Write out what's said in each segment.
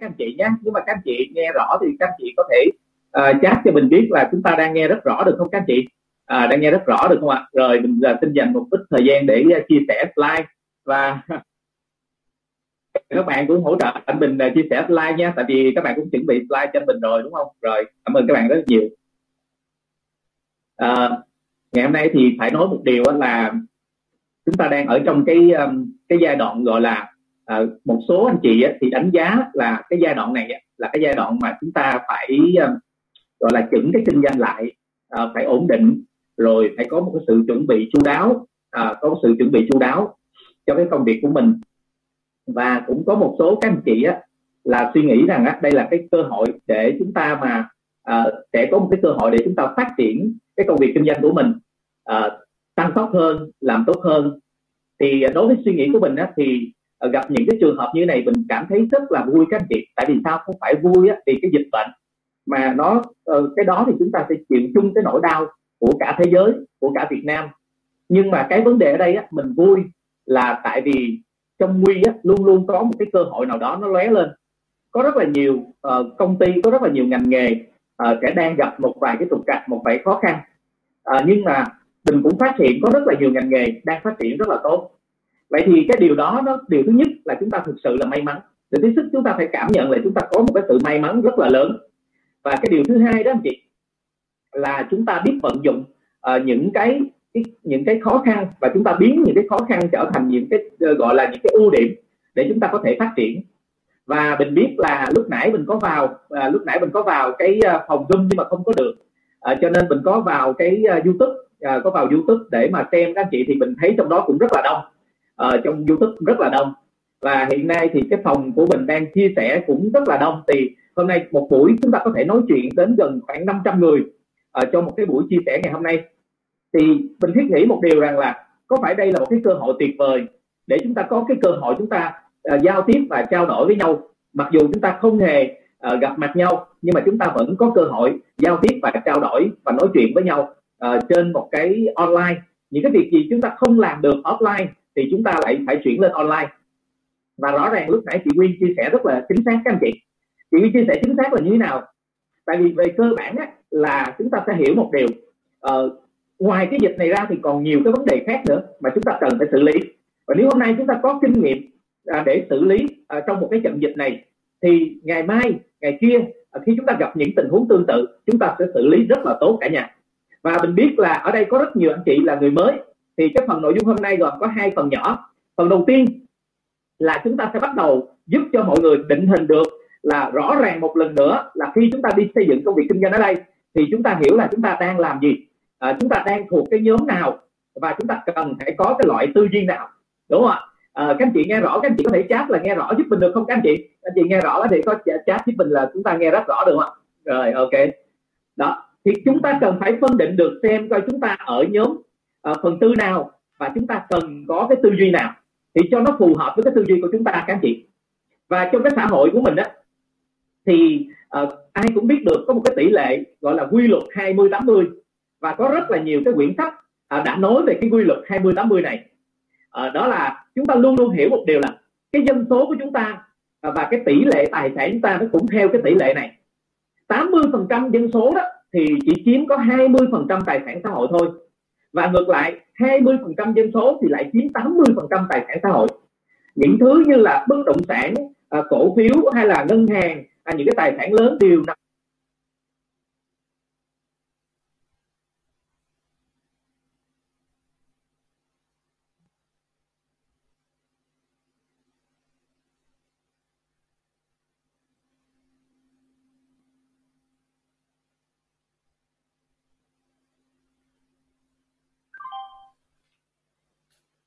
các anh chị nhé. Nhưng mà các anh chị nghe rõ thì các anh chị có thể uh, chat cho mình biết là chúng ta đang nghe rất rõ được không các anh chị? À, đang nghe rất rõ được không ạ? Rồi mình uh, xin dành một ít thời gian để uh, chia sẻ slide và các bạn cũng hỗ trợ anh Bình uh, à, chia sẻ slide nha tại vì các bạn cũng chuẩn bị slide cho anh Bình rồi đúng không? Rồi cảm ơn các bạn rất nhiều. À, ngày hôm nay thì phải nói một điều là chúng ta đang ở trong cái um, cái giai đoạn gọi là à, một số anh chị thì đánh giá là cái giai đoạn này là cái giai đoạn mà chúng ta phải à, gọi là chỉnh cái kinh doanh lại à, phải ổn định rồi phải có một cái sự chuẩn bị chu đáo à, có một sự chuẩn bị chu đáo cho cái công việc của mình. Và cũng có một số các anh chị á, là suy nghĩ rằng á, đây là cái cơ hội để chúng ta mà à, sẽ có một cái cơ hội để chúng ta phát triển cái công việc kinh doanh của mình à, tăng tốc hơn làm tốt hơn. Thì đối với suy nghĩ của mình á, thì Ờ, gặp những cái trường hợp như này mình cảm thấy rất là vui các anh chị. Tại vì sao? Không phải vui á, vì cái dịch bệnh. Mà nó ờ, cái đó thì chúng ta sẽ chịu chung cái nỗi đau của cả thế giới của cả Việt Nam. Nhưng mà cái vấn đề ở đây á, mình vui là tại vì trong nguy á, luôn luôn có một cái cơ hội nào đó nó lóe lên. Có rất là nhiều uh, công ty có rất là nhiều ngành nghề uh, sẽ đang gặp một vài cái trục trặc một vài khó khăn. Uh, nhưng mà mình cũng phát hiện có rất là nhiều ngành nghề đang phát triển rất là tốt vậy thì cái điều đó nó điều thứ nhất là chúng ta thực sự là may mắn. Điều thứ nhất chúng ta phải cảm nhận là chúng ta có một cái sự may mắn rất là lớn. Và cái điều thứ hai đó anh chị là chúng ta biết vận dụng uh, những cái, cái những cái khó khăn và chúng ta biến những cái khó khăn trở thành những cái uh, gọi là những cái ưu điểm để chúng ta có thể phát triển. Và mình biết là lúc nãy mình có vào à, lúc nãy mình có vào cái phòng zoom nhưng mà không có được. À, cho nên mình có vào cái uh, youtube à, có vào youtube để mà xem các anh chị thì mình thấy trong đó cũng rất là đông uh, trong youtube rất là đông. Và hiện nay thì cái phòng của mình đang chia sẻ cũng rất là đông. Thì hôm nay một buổi chúng ta có thể nói chuyện đến gần khoảng 500 người ờ, ở trong một cái buổi chia sẻ ngày hôm nay. Thì mình thiết nghĩ một điều rằng là có phải đây là một cái cơ hội tuyệt vời để chúng ta có cái cơ hội chúng ta uh, giao tiếp và trao đổi với nhau. Mặc dù chúng ta không hề uh, gặp mặt nhau nhưng mà chúng ta vẫn có cơ hội giao tiếp và trao đổi và nói chuyện với nhau uh, trên một cái online. Những cái việc gì chúng ta không làm được offline thì chúng ta lại phải chuyển lên online. Và rõ ràng lúc nãy chị Quyên chia sẻ rất là chính xác các anh chị. Chị Quyên chia sẻ chính xác là như thế nào? Tại vì về cơ bản á, là chúng ta sẽ hiểu một điều. Ờ, ngoài cái dịch này ra thì còn nhiều cái vấn đề khác nữa mà chúng ta cần phải xử lý. Và nếu hôm nay chúng ta có kinh nghiệm à, để xử lý à, trong một cái trận dịch này thì ngày mai ngày kia à, khi chúng ta gặp những tình huống tương tự chúng ta sẽ xử lý rất là tốt cả nhà. Và mình biết là ở đây có rất nhiều anh chị là người mới thì cái phần nội dung hôm nay gồm có hai phần nhỏ. Phần đầu tiên là chúng ta sẽ bắt đầu giúp cho mọi người định hình được là rõ ràng một lần nữa là khi chúng ta đi xây dựng công việc kinh doanh ở đây thì chúng ta hiểu là chúng ta đang làm gì. À, chúng ta đang thuộc cái nhóm nào và chúng ta cần phải có cái loại tư duy nào đúng không ạ? À, các anh chị nghe rõ các anh chị có thể chat là nghe rõ giúp mình được không các anh chị? Các anh chị nghe rõ thì có chat giúp mình là chúng ta nghe rất rõ được không ạ? Rồi ok. Đó thì chúng ta cần phải phân định được xem coi chúng ta ở nhóm uh, phần tư nào và chúng ta cần có cái tư duy nào thì cho nó phù hợp với cái tư duy của chúng ta các anh chị. Và trong cái xã hội của mình đó thì uh, ai cũng biết được có một cái tỷ lệ gọi là quy luật 20 80 và có rất là nhiều cái quyển sách uh, đã nói về cái quy luật 20 80 này. Uh, đó là chúng ta luôn luôn hiểu một điều là cái dân số của chúng ta uh, và cái tỷ lệ tài sản chúng ta nó cũng theo cái tỷ lệ này. 80 phần trăm dân số đó thì chỉ chiếm có 20 phần trăm tài sản xã hội thôi và ngược lại 20% dân số thì lại chiếm 80% tài sản xã hội. Những thứ như là bất động sản à, cổ phiếu hay là ngân hàng à, những cái tài sản lớn đều nằm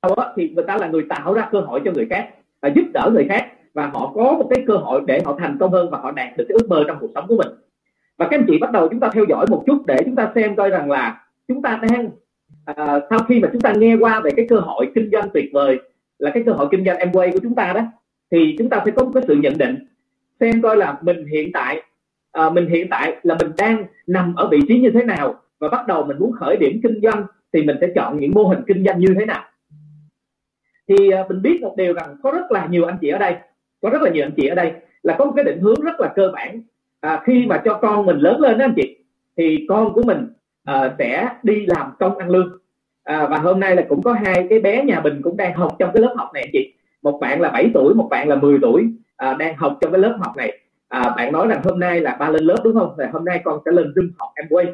đó thì người ta là người tạo ra cơ hội cho người khác và giúp đỡ người khác và họ có một cái cơ hội để họ thành công hơn và họ đạt được cái ước mơ trong cuộc sống của mình. Và các anh chị bắt đầu chúng ta theo dõi một chút để chúng ta xem coi rằng là chúng ta đang à, sau khi mà chúng ta nghe qua về cái cơ hội kinh doanh tuyệt vời là cái cơ hội kinh doanh Amway của chúng ta đó thì chúng ta sẽ có một cái sự nhận định xem coi là mình hiện tại à, mình hiện tại là mình đang nằm ở vị trí như thế nào và bắt đầu mình muốn khởi điểm kinh doanh thì mình sẽ chọn những mô hình kinh doanh như thế nào thì à, mình biết một điều rằng có rất là nhiều anh chị ở đây có rất là nhiều anh chị ở đây là có một cái định hướng rất là cơ bản à, khi mà cho con mình lớn lên đó anh chị thì con của mình à, sẽ đi làm công ăn lương. À, và hôm nay là cũng có hai cái bé nhà mình cũng đang học trong cái lớp học này anh chị. Một bạn là 7 tuổi một bạn là 10 tuổi à, đang học trong cái lớp học này. À, bạn nói rằng hôm nay là ba lên lớp đúng không? Và hôm nay con sẽ lên rừng học em quay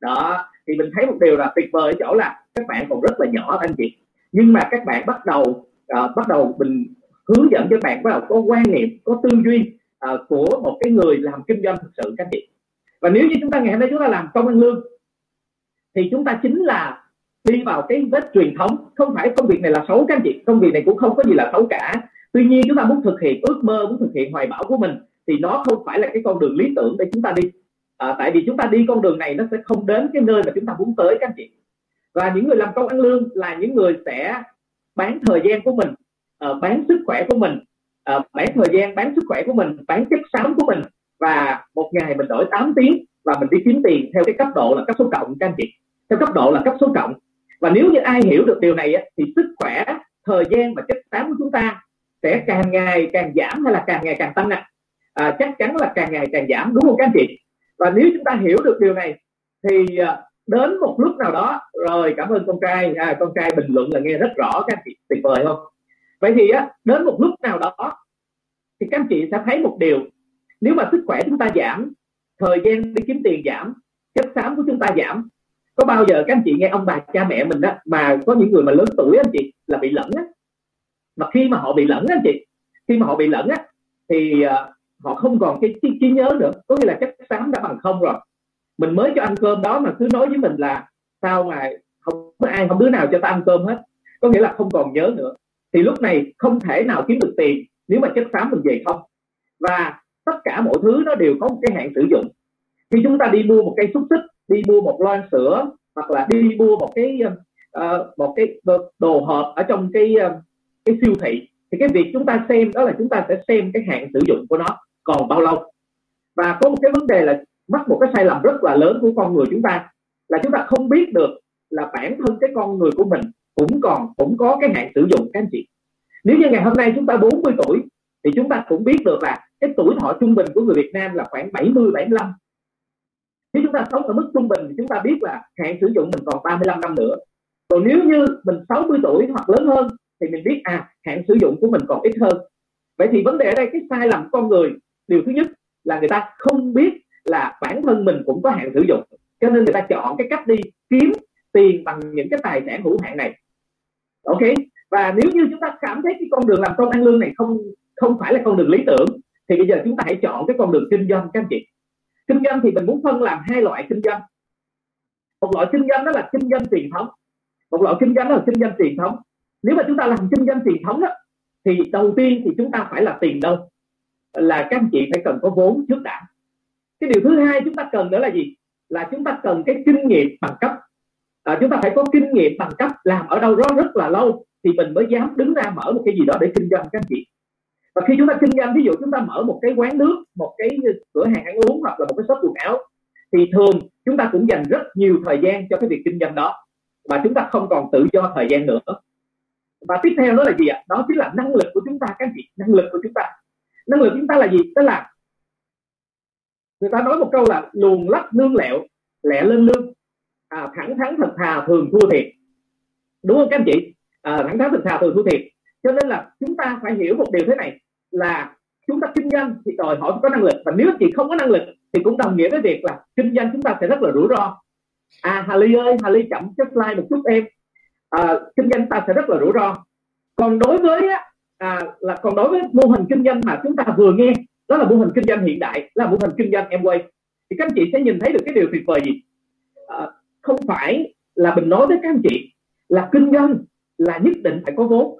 đó thì mình thấy một điều là tuyệt vời ở chỗ là các bạn còn rất là nhỏ anh chị nhưng mà các bạn bắt đầu uh, bắt đầu mình hướng dẫn cho bạn bắt đầu có quan niệm có tư duy uh, của một cái người làm kinh doanh thực sự các chị. Và nếu như chúng ta ngày hôm nay chúng ta làm công ăn lương thì chúng ta chính là đi vào cái vết truyền thống. Không phải công việc này là xấu các anh chị công việc này cũng không có gì là xấu cả. Tuy nhiên chúng ta muốn thực hiện ước mơ muốn thực hiện hoài bão của mình thì nó không phải là cái con đường lý tưởng để chúng ta đi. À, tại vì chúng ta đi con đường này nó sẽ không đến cái nơi mà chúng ta muốn tới các anh chị và những người làm công ăn lương là những người sẽ bán thời gian của mình uh, bán sức khỏe của mình uh, bán thời gian bán sức khỏe của mình bán chất xám của mình. Và một ngày mình đổi 8 tiếng và mình đi kiếm tiền theo cái cấp độ là cấp số cộng các anh chị. Theo cấp độ là cấp số cộng. Và nếu như ai hiểu được điều này thì sức khỏe thời gian và chất xám của chúng ta sẽ càng ngày càng giảm hay là càng ngày càng tăng ạ. À? à, chắc chắn là càng ngày càng giảm đúng không các anh chị? Và nếu chúng ta hiểu được điều này thì ờ, đến một lúc nào đó rồi cảm ơn con trai. À, con trai bình luận là nghe rất rõ các anh chị tuyệt vời không? Vậy thì á đến một lúc nào đó thì các anh chị sẽ thấy một điều. Nếu mà sức khỏe chúng ta giảm thời gian đi kiếm tiền giảm chất xám của chúng ta giảm có bao giờ các anh chị nghe ông bà cha mẹ mình đó mà có những người mà lớn tuổi anh chị là bị lẫn á? Mà khi mà họ bị lẫn anh chị khi mà họ bị lẫn á thì uh, họ không còn cái trí, trí nhớ nữa. Có nghĩa là chất xám đã bằng không rồi mình mới cho ăn cơm đó mà cứ nói với mình là sao mà không có ai không đứa nào cho ta ăn cơm hết? Có nghĩa là không còn nhớ nữa. Thì lúc này không thể nào kiếm được tiền nếu mà chất xám mình về không. Và tất cả mọi thứ nó đều có một cái hạn sử dụng. Khi chúng ta đi mua một cây xúc xích đi mua một loan sữa hoặc là đi mua một cái uh, một cái đồ hộp ở trong cái uh, cái siêu thị thì cái việc chúng ta xem đó là chúng ta sẽ xem cái hạn sử dụng của nó còn bao lâu. Và có một cái vấn đề là mắc một cái sai lầm rất là lớn của con người chúng ta, là chúng ta không biết được là bản thân cái con người của mình cũng còn, cũng có cái hạn sử dụng, các anh chị. Nếu như ngày hôm nay chúng ta 40 tuổi, thì chúng ta cũng biết được là cái tuổi thọ trung bình của người Việt Nam là khoảng 70 75 nếu chúng ta sống ở mức trung bình thì chúng ta biết là hạn sử dụng mình còn 35 năm nữa. Còn nếu như mình 60 tuổi hoặc lớn hơn thì mình biết à hạn sử dụng của mình còn ít hơn. Vậy thì vấn đề ở đây, cái sai lầm con người, điều thứ nhất là người ta không biết là bản thân mình cũng có hạn sử dụng. Cho nên người ta chọn cái cách đi kiếm tiền bằng những cái tài sản hữu hạn này. Ok? Và nếu như chúng ta cảm thấy cái con đường làm công ăn lương này không không phải là con đường lý tưởng, thì bây giờ chúng ta hãy chọn cái con đường kinh doanh, các anh chị. Kinh doanh thì mình muốn phân làm hai loại kinh doanh. Một loại kinh doanh đó là kinh doanh truyền thống. Một loại kinh doanh đó là kinh doanh truyền thống. Nếu mà chúng ta làm kinh doanh truyền thống đó, thì đầu tiên thì chúng ta phải là tiền đâu là các anh chị phải cần có vốn trước đã cái điều thứ hai chúng ta cần nữa là gì? Là chúng ta cần cái kinh nghiệm bằng cấp. À, chúng ta phải có kinh nghiệm bằng cấp làm ở đâu đó rất là lâu thì mình mới dám đứng ra mở một cái gì đó để kinh doanh các anh chị. Và khi chúng ta kinh doanh ví dụ chúng ta mở một cái quán nước một cái cửa hàng ăn uống hoặc là một cái shop quần áo thì thường chúng ta cũng dành rất nhiều thời gian cho cái việc kinh doanh đó và chúng ta không còn tự do thời gian nữa. Và tiếp theo đó là gì ạ? Đó chính là năng lực của chúng ta các anh chị năng lực của chúng ta. Năng lực của chúng ta là gì? Tức là người ta nói một câu là luồn lách nương lẹo lẹ lên lương à, thẳng thắn thật thà thường thua thiệt. Đúng không các anh chị? À, thẳng thắn thật thà thường thua thiệt. Cho nên là chúng ta phải hiểu một điều thế này là chúng ta kinh doanh thì đòi hỏi có năng lực. Và nếu chị không có năng lực thì cũng đồng nghĩa với việc là kinh doanh chúng ta sẽ rất là rủi ro. À Hà Ly ơi Hà Ly chậm chút like một chút em. À, kinh doanh ta sẽ rất là rủi ro. Còn đối với à, là còn đối với mô hình kinh doanh mà chúng ta vừa nghe đó là mô hình kinh doanh hiện đại là mô hình kinh doanh em quay thì các anh chị sẽ nhìn thấy được cái điều tuyệt vời gì? À, không phải là mình nói với các anh chị là kinh doanh là nhất định phải có vốn.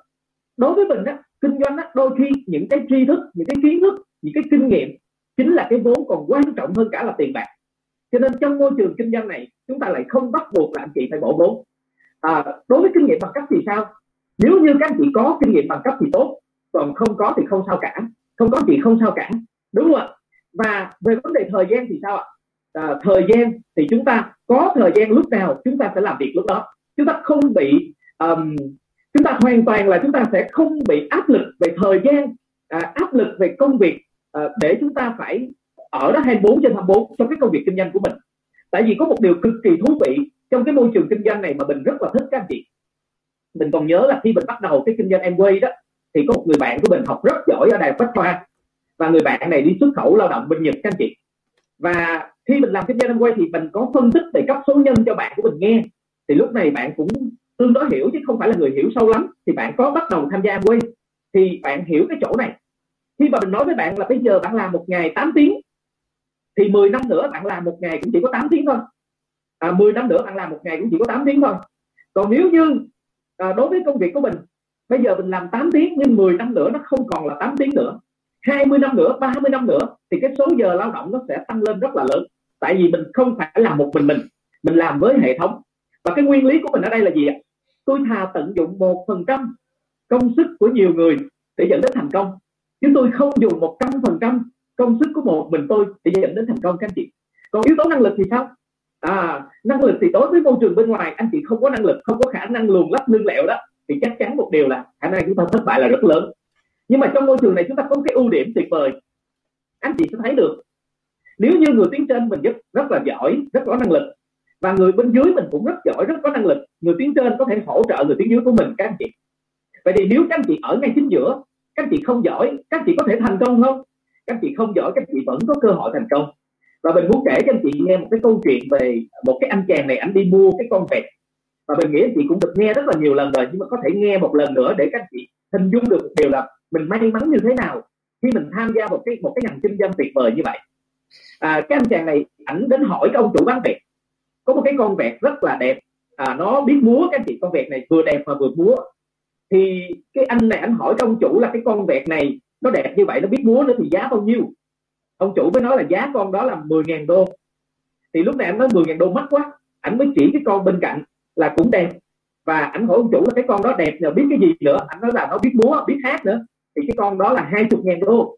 Đối với mình đó kinh doanh đó, đôi khi những cái tri thức những cái kiến thức những cái kinh nghiệm chính là cái vốn còn quan trọng hơn cả là tiền bạc. Cho nên trong môi trường kinh doanh này chúng ta lại không bắt buộc là anh chị phải bỏ vốn. À, đối với kinh nghiệm bằng cấp thì sao? Nếu như các anh chị có kinh nghiệm bằng cấp thì tốt còn không có thì không sao cả không có gì không sao cả. Đúng không ạ? Và về vấn đề thời gian thì sao ạ? À, thời gian thì chúng ta có thời gian lúc nào chúng ta sẽ làm việc lúc đó. Chúng ta không bị um, chúng ta hoàn toàn là chúng ta sẽ không bị áp lực về thời gian à, áp lực về công việc à, để chúng ta phải ở đó 24 trên 24 trong cái công việc kinh doanh của mình. Tại vì có một điều cực kỳ thú vị trong cái môi trường kinh doanh này mà mình rất là thích các anh chị. Mình còn nhớ là khi mình bắt đầu cái kinh doanh Amway đó thì có một người bạn của mình học rất giỏi ở đại bách khoa. Và người bạn này đi xuất khẩu lao động bên Nhật các anh chị. Và khi mình làm kinh doanh quay thì mình có phân tích về cấp số nhân cho bạn của mình nghe. Thì lúc này bạn cũng tương đối hiểu chứ không phải là người hiểu sâu lắm. Thì bạn có bắt đầu tham gia quay thì bạn hiểu cái chỗ này. Khi mà mình nói với bạn là bây giờ bạn làm một ngày 8 tiếng thì 10 năm nữa bạn làm một ngày cũng chỉ có 8 tiếng thôi. À, 10 năm nữa bạn làm một ngày cũng chỉ có 8 tiếng thôi. Còn nếu như à, đối với công việc của mình bây giờ mình làm 8 tiếng nhưng 10 năm nữa, nó không còn là 8 tiếng nữa. 20 năm nữa 30 năm nữa, thì cái số giờ lao động nó sẽ tăng lên rất là lớn. Tại vì mình không phải làm một mình mình mình làm với hệ thống. Và cái nguyên lý của mình ở đây là gì ạ? Tôi thà tận dụng một phần trăm công sức của nhiều người để dẫn đến thành công. Chứ tôi không dùng một trăm phần trăm công sức của một mình tôi để dẫn đến thành công, các anh chị. Còn yếu tố năng lực thì sao? À năng lực thì đối với môi trường bên ngoài, anh chị không có năng lực, không có khả năng luồn lách lương lẹo đó thì chắc chắn một điều là khả năng chúng ta thất bại là rất lớn. Nhưng mà trong môi trường này chúng ta có cái ưu điểm tuyệt vời. Anh chị sẽ thấy được. Nếu như người tiến trên mình rất rất là giỏi, rất có năng lực, và người bên dưới mình cũng rất giỏi, rất có năng lực, người tiến trên có thể hỗ trợ người tiến dưới của mình, các anh chị. Vậy thì nếu các anh chị ở ngay chính giữa, các anh chị không giỏi, các anh chị có thể thành công không? Các anh chị không giỏi, các anh chị vẫn có cơ hội thành công. Và mình muốn kể cho anh chị nghe một cái câu chuyện về một cái anh chàng này anh đi mua cái con vẹt và mình nghĩ anh chị cũng được nghe rất là nhiều lần rồi nhưng mà có thể nghe một lần nữa để các anh chị hình dung được một điều là mình may mắn như thế nào khi mình tham gia một cái một cái ngành kinh doanh tuyệt vời như vậy. À, cái anh chàng này ảnh đến hỏi cái ông chủ bán vẹt. Có một cái con vẹt rất là đẹp. À, nó biết múa các anh chị con vẹt này vừa đẹp mà vừa múa. Thì cái anh này anh hỏi cái ông chủ là cái con vẹt này nó đẹp như vậy nó biết múa nữa thì giá bao nhiêu? Ông chủ mới nói là giá con đó là 10.000 đô. Thì lúc này anh nói 10.000 đô mắc quá. Anh mới chỉ cái con bên cạnh là cũng đẹp. Và ảnh hỏi ông chủ là cái con đó đẹp rồi biết cái gì nữa. Anh nói là nó biết múa biết hát nữa. Thì cái con đó là 20.000 đô.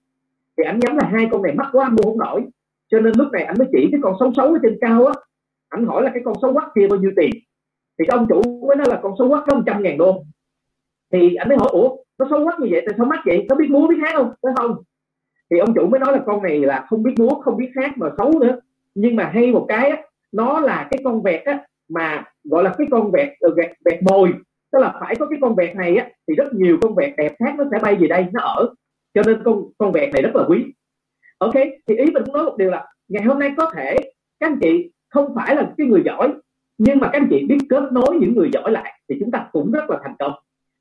Thì anh nhắm là hai con này mắc quá mua không nổi. Cho nên lúc này anh mới chỉ cái con xấu xấu ở trên cao á. Anh hỏi là cái con xấu quắc kia bao nhiêu tiền? Thì cái ông chủ mới nói là con xấu quắc có 100 ngàn đô. Thì anh mới hỏi ủa nó xấu quắc như vậy tại sao mắc vậy? Nó biết múa biết hát không? Phải không? Thì ông chủ mới nói là con này là không biết múa không biết hát mà xấu nữa. Nhưng mà hay một cái á, nó là cái con vẹt á mà gọi là cái con vẹt ờ, vẹt vẹt mồi tức là phải có cái con vẹt này á, thì rất nhiều con vẹt đẹp khác nó sẽ bay về đây, nó ở. Cho nên con con vẹt này rất là quý. Ok, thì ý mình cũng nói một điều là ngày hôm nay có thể các anh chị không phải là cái người giỏi, nhưng mà các anh chị biết kết nối những người giỏi lại thì chúng ta cũng rất là thành công.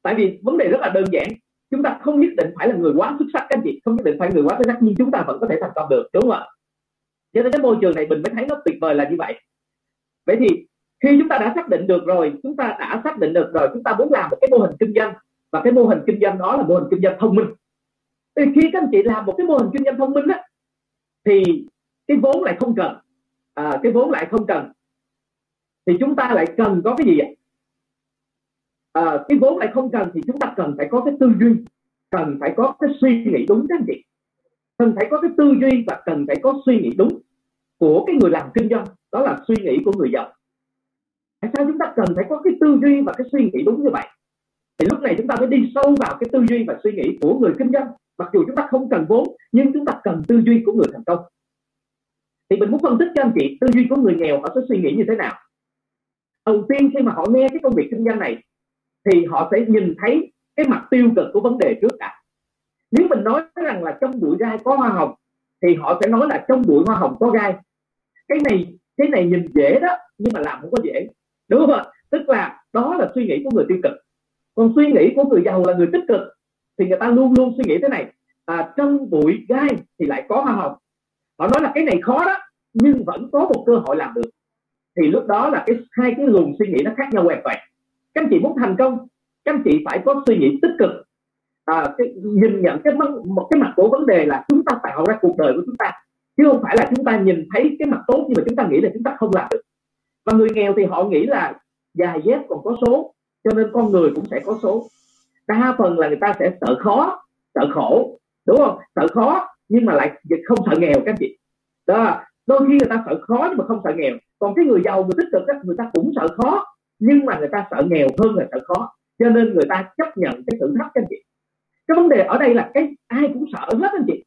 Tại vì vấn đề rất là đơn giản, chúng ta không nhất định phải là người quá xuất sắc, các anh chị, không nhất định phải người quá xuất sắc, nhưng chúng ta vẫn có thể thành công được, đúng không ạ? Cho nên cái môi trường này mình mới thấy nó tuyệt vời là như vậy. Vậy thì khi chúng ta đã xác định được rồi chúng ta đã xác định được rồi chúng ta muốn làm một cái mô hình kinh doanh. Và cái mô hình kinh doanh đó là mô hình kinh doanh thông minh. Thì khi các anh chị làm một cái mô hình kinh doanh thông minh á thì cái vốn lại không cần. À, cái vốn lại không cần. Thì chúng ta lại cần có cái gì ạ? À, cái vốn lại không cần thì chúng ta cần phải có cái tư duy cần phải có cái suy nghĩ đúng các anh chị. Cần phải có cái tư duy và cần phải có suy nghĩ đúng của cái người làm kinh doanh. Đó là suy nghĩ của người giàu tại sao chúng ta cần phải có cái tư duy và cái suy nghĩ đúng như vậy? Thì lúc này chúng ta mới đi sâu vào cái tư duy và suy nghĩ của người kinh doanh. Mặc dù chúng ta không cần vốn, nhưng chúng ta cần tư duy của người thành công. Thì mình muốn phân tích cho anh chị, tư duy của người nghèo họ sẽ suy nghĩ như thế nào? Đầu tiên khi mà họ nghe cái công việc kinh doanh này, thì họ sẽ nhìn thấy cái mặt tiêu cực của vấn đề trước cả nếu mình nói rằng là trong bụi gai có hoa hồng, thì họ sẽ nói là trong bụi hoa hồng có gai. Cái này cái này nhìn dễ đó, nhưng mà làm không có dễ đúng không ạ? Tức là đó là suy nghĩ của người tiêu cực. Còn suy nghĩ của người giàu là người tích cực thì người ta luôn luôn suy nghĩ thế này à, trong bụi gai thì lại có hoa hồng. Họ nói là cái này khó đó nhưng vẫn có một cơ hội làm được. Thì lúc đó là cái hai cái luồng suy nghĩ nó khác nhau hoàn toàn. Các anh chị muốn thành công các anh chị phải có suy nghĩ tích cực. À, cái, nhìn nhận cái một cái mặt của vấn đề là chúng ta tạo ra cuộc đời của chúng ta chứ không phải là chúng ta nhìn thấy cái mặt tốt nhưng mà chúng ta nghĩ là chúng ta không làm được và người nghèo thì họ nghĩ là dài dép còn có số cho nên con người cũng sẽ có số. Đa phần là người ta sẽ sợ khó sợ khổ đúng không? Sợ khó nhưng mà lại không sợ nghèo các anh chị. Đó đôi khi người ta sợ khó nhưng mà không sợ nghèo. Còn cái người giàu người tích cực người ta cũng sợ khó nhưng mà người ta sợ nghèo hơn là sợ khó. Cho nên người ta chấp nhận cái thử thách các anh chị. Cái vấn đề ở đây là cái ai cũng sợ hết anh chị.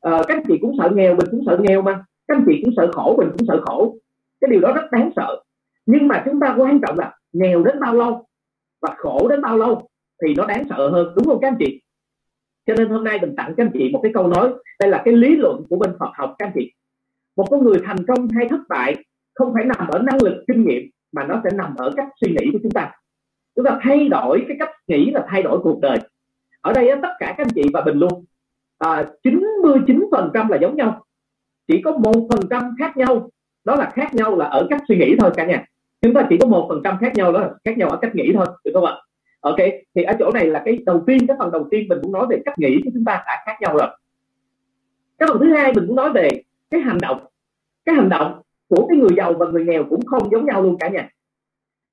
À, các anh chị cũng sợ nghèo mình cũng sợ nghèo mà. Các anh chị cũng sợ khổ mình cũng sợ khổ cái điều đó rất đáng sợ. Nhưng mà chúng ta quan trọng là nghèo đến bao lâu và khổ đến bao lâu thì nó đáng sợ hơn. Đúng không các anh chị? Cho nên hôm nay mình tặng các anh chị một cái câu nói. Đây là cái lý luận của bên Phật học các anh chị. Một con người thành công hay thất bại không phải nằm ở năng lực kinh nghiệm mà nó sẽ nằm ở cách suy nghĩ của chúng ta. Chúng ta thay đổi cái cách nghĩ là thay đổi cuộc đời. Ở đây tất cả các anh chị và bình luôn à, 99% là giống nhau. Chỉ có một phần trăm khác nhau đó là khác nhau là ở cách suy nghĩ thôi cả nhà. Chúng ta chỉ có một phần trăm khác nhau đó là khác nhau ở cách nghĩ thôi, được không ạ? Ok, thì ở chỗ này là cái đầu tiên, cái phần đầu tiên mình cũng nói về cách nghĩ của chúng ta đã khác nhau rồi. Cái phần thứ hai mình cũng nói về cái hành động. Cái hành động của cái người giàu và người nghèo cũng không giống nhau luôn cả nhà.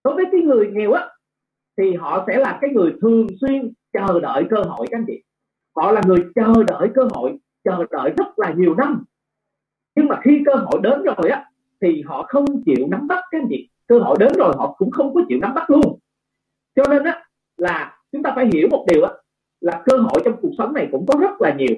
Đối với cái người nghèo á, thì họ sẽ là cái người thường xuyên chờ đợi cơ hội các anh chị. Họ là người chờ đợi cơ hội, chờ đợi rất là nhiều năm. Nhưng mà khi cơ hội đến rồi á thì họ không chịu nắm bắt cái việc cơ hội đến rồi họ cũng không có chịu nắm bắt luôn. Cho nên á là chúng ta phải hiểu một điều á là cơ hội trong cuộc sống này cũng có rất là nhiều.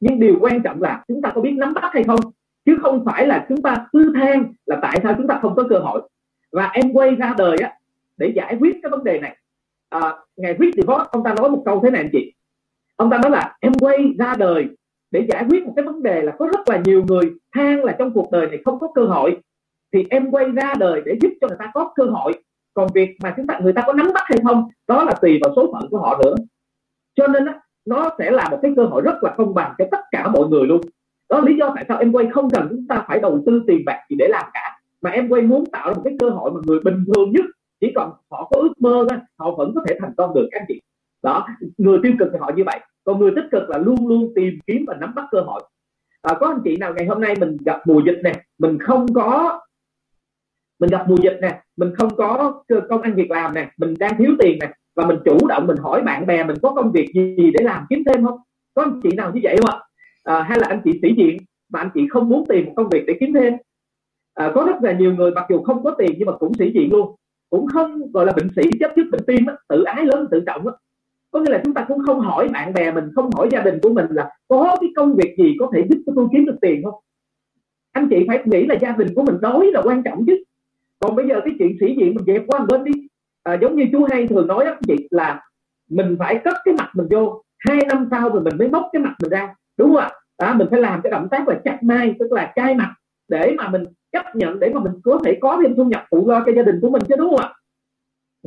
Nhưng điều quan trọng là chúng ta có biết nắm bắt hay không? Chứ không phải là chúng ta tư than là tại sao chúng ta không có cơ hội. Và em quay ra đời á để giải quyết cái vấn đề này. À, ngày viết thì có ông ta nói một câu thế này anh chị. Ông ta nói là em quay ra đời để giải quyết một cái vấn đề là có rất là nhiều người than là trong cuộc đời này không có cơ hội thì em quay ra đời để giúp cho người ta có cơ hội. Còn việc mà chúng ta người ta có nắm bắt hay không đó là tùy vào số phận của họ nữa. Cho nên á, nó sẽ là một cái cơ hội rất là công bằng cho tất cả mọi người luôn. Đó là lý do tại sao em quay không cần chúng ta phải đầu tư tiền bạc gì để làm cả. Mà em quay muốn tạo ra một cái cơ hội mà người bình thường nhất chỉ còn họ có ước mơ thôi họ vẫn có thể thành công được các anh chị. Đó người tiêu cực thì họ như vậy còn người tích cực là luôn luôn tìm kiếm và nắm bắt cơ hội. À, có anh chị nào ngày hôm nay mình gặp mùa dịch nè mình không có mình gặp mùa dịch nè mình không có công ăn việc làm nè mình đang thiếu tiền nè và mình chủ động mình hỏi bạn bè mình có công việc gì để làm kiếm thêm không? Có anh chị nào như vậy không ạ? À, hay là anh chị sĩ diện mà anh chị không muốn tìm một công việc để kiếm thêm? À, có rất là nhiều người mặc dù không có tiền nhưng mà cũng sĩ diện luôn. Cũng không gọi là bệnh sĩ chấp trước bệnh tim á, tự ái lớn tự trọng á có nghĩa là chúng ta cũng không hỏi bạn bè mình không hỏi gia đình của mình là có cái công việc gì có thể giúp cho tôi kiếm được tiền không? Anh chị phải nghĩ là gia đình của mình đói là quan trọng chứ. Còn bây giờ cái chuyện sĩ diện mình dẹp qua một bên đi. À, giống như chú hay thường nói đó chị là mình phải cất cái mặt mình vô hai năm sau rồi mình mới móc cái mặt mình ra đúng không ạ? À, mình phải làm cái động tác là chặt mai tức là chai mặt để mà mình chấp nhận để mà mình có thể có thêm thu nhập phụ lo cho gia đình của mình chứ đúng không ạ?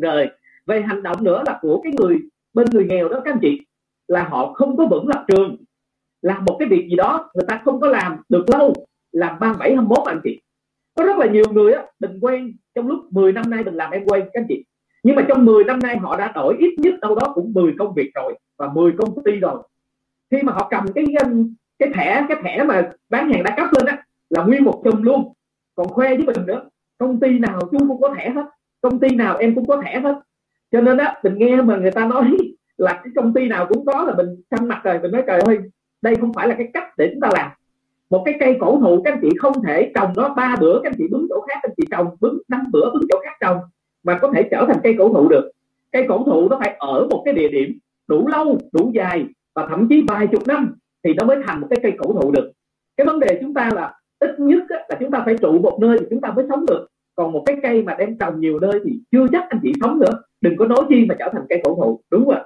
Rồi về hành động nữa là của cái người bên người nghèo đó, các anh chị, là họ không có vững lập trường. Làm một cái việc gì đó người ta không có làm được lâu làm ba bảy hai mốt, anh chị. Có rất là nhiều người á đừng quen trong lúc 10 năm nay mình làm em quen các anh chị. Nhưng mà trong 10 năm nay họ đã đổi, ít nhất đâu đó cũng 10 công việc rồi và 10 công ty rồi. Khi mà họ cầm cái um, cái thẻ cái thẻ mà bán hàng đa cấp lên á, là nguyên một chùm luôn. Còn khoe với mình nữa, công ty nào chú cũng có thẻ hết, công ty nào em cũng có thẻ hết cho nên á, mình nghe mà người ta nói là cái công ty nào cũng có là mình xanh mặt rồi mình nói, trời ơi, đây không phải là cái cách để chúng ta làm. Một cái cây cổ thụ, các anh chị không thể trồng nó, ba bữa các anh chị bứng chỗ khác các anh chị trồng bứng, năm bữa bứng chỗ khác trồng mà có thể trở thành cây cổ thụ được. Cây cổ thụ nó phải ở một cái địa điểm đủ lâu, đủ dài và thậm chí vài chục năm thì nó mới thành một cái cây cổ thụ được. Cái vấn đề chúng ta là ít nhất là chúng ta phải trụ một nơi thì chúng ta mới sống được. Còn một cái cây mà đem trồng nhiều nơi thì chưa chắc anh chị sống nữa đừng có nói chi mà trở thành cây cổ thụ đúng không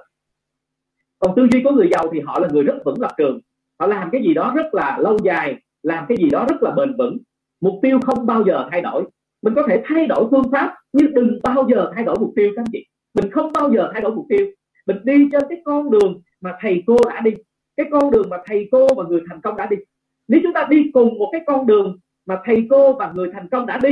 còn tư duy của người giàu thì họ là người rất vững lập trường. Họ làm cái gì đó rất là lâu dài, làm cái gì đó rất là bền vững. Mục tiêu không bao giờ thay đổi. Mình có thể thay đổi phương pháp, nhưng đừng bao giờ thay đổi mục tiêu các anh chị. Mình không bao giờ thay đổi mục tiêu. Mình đi trên cái con đường mà thầy cô đã đi, cái con đường mà thầy cô và người thành công đã đi. Nếu chúng ta đi cùng một cái con đường mà thầy cô và người thành công đã đi,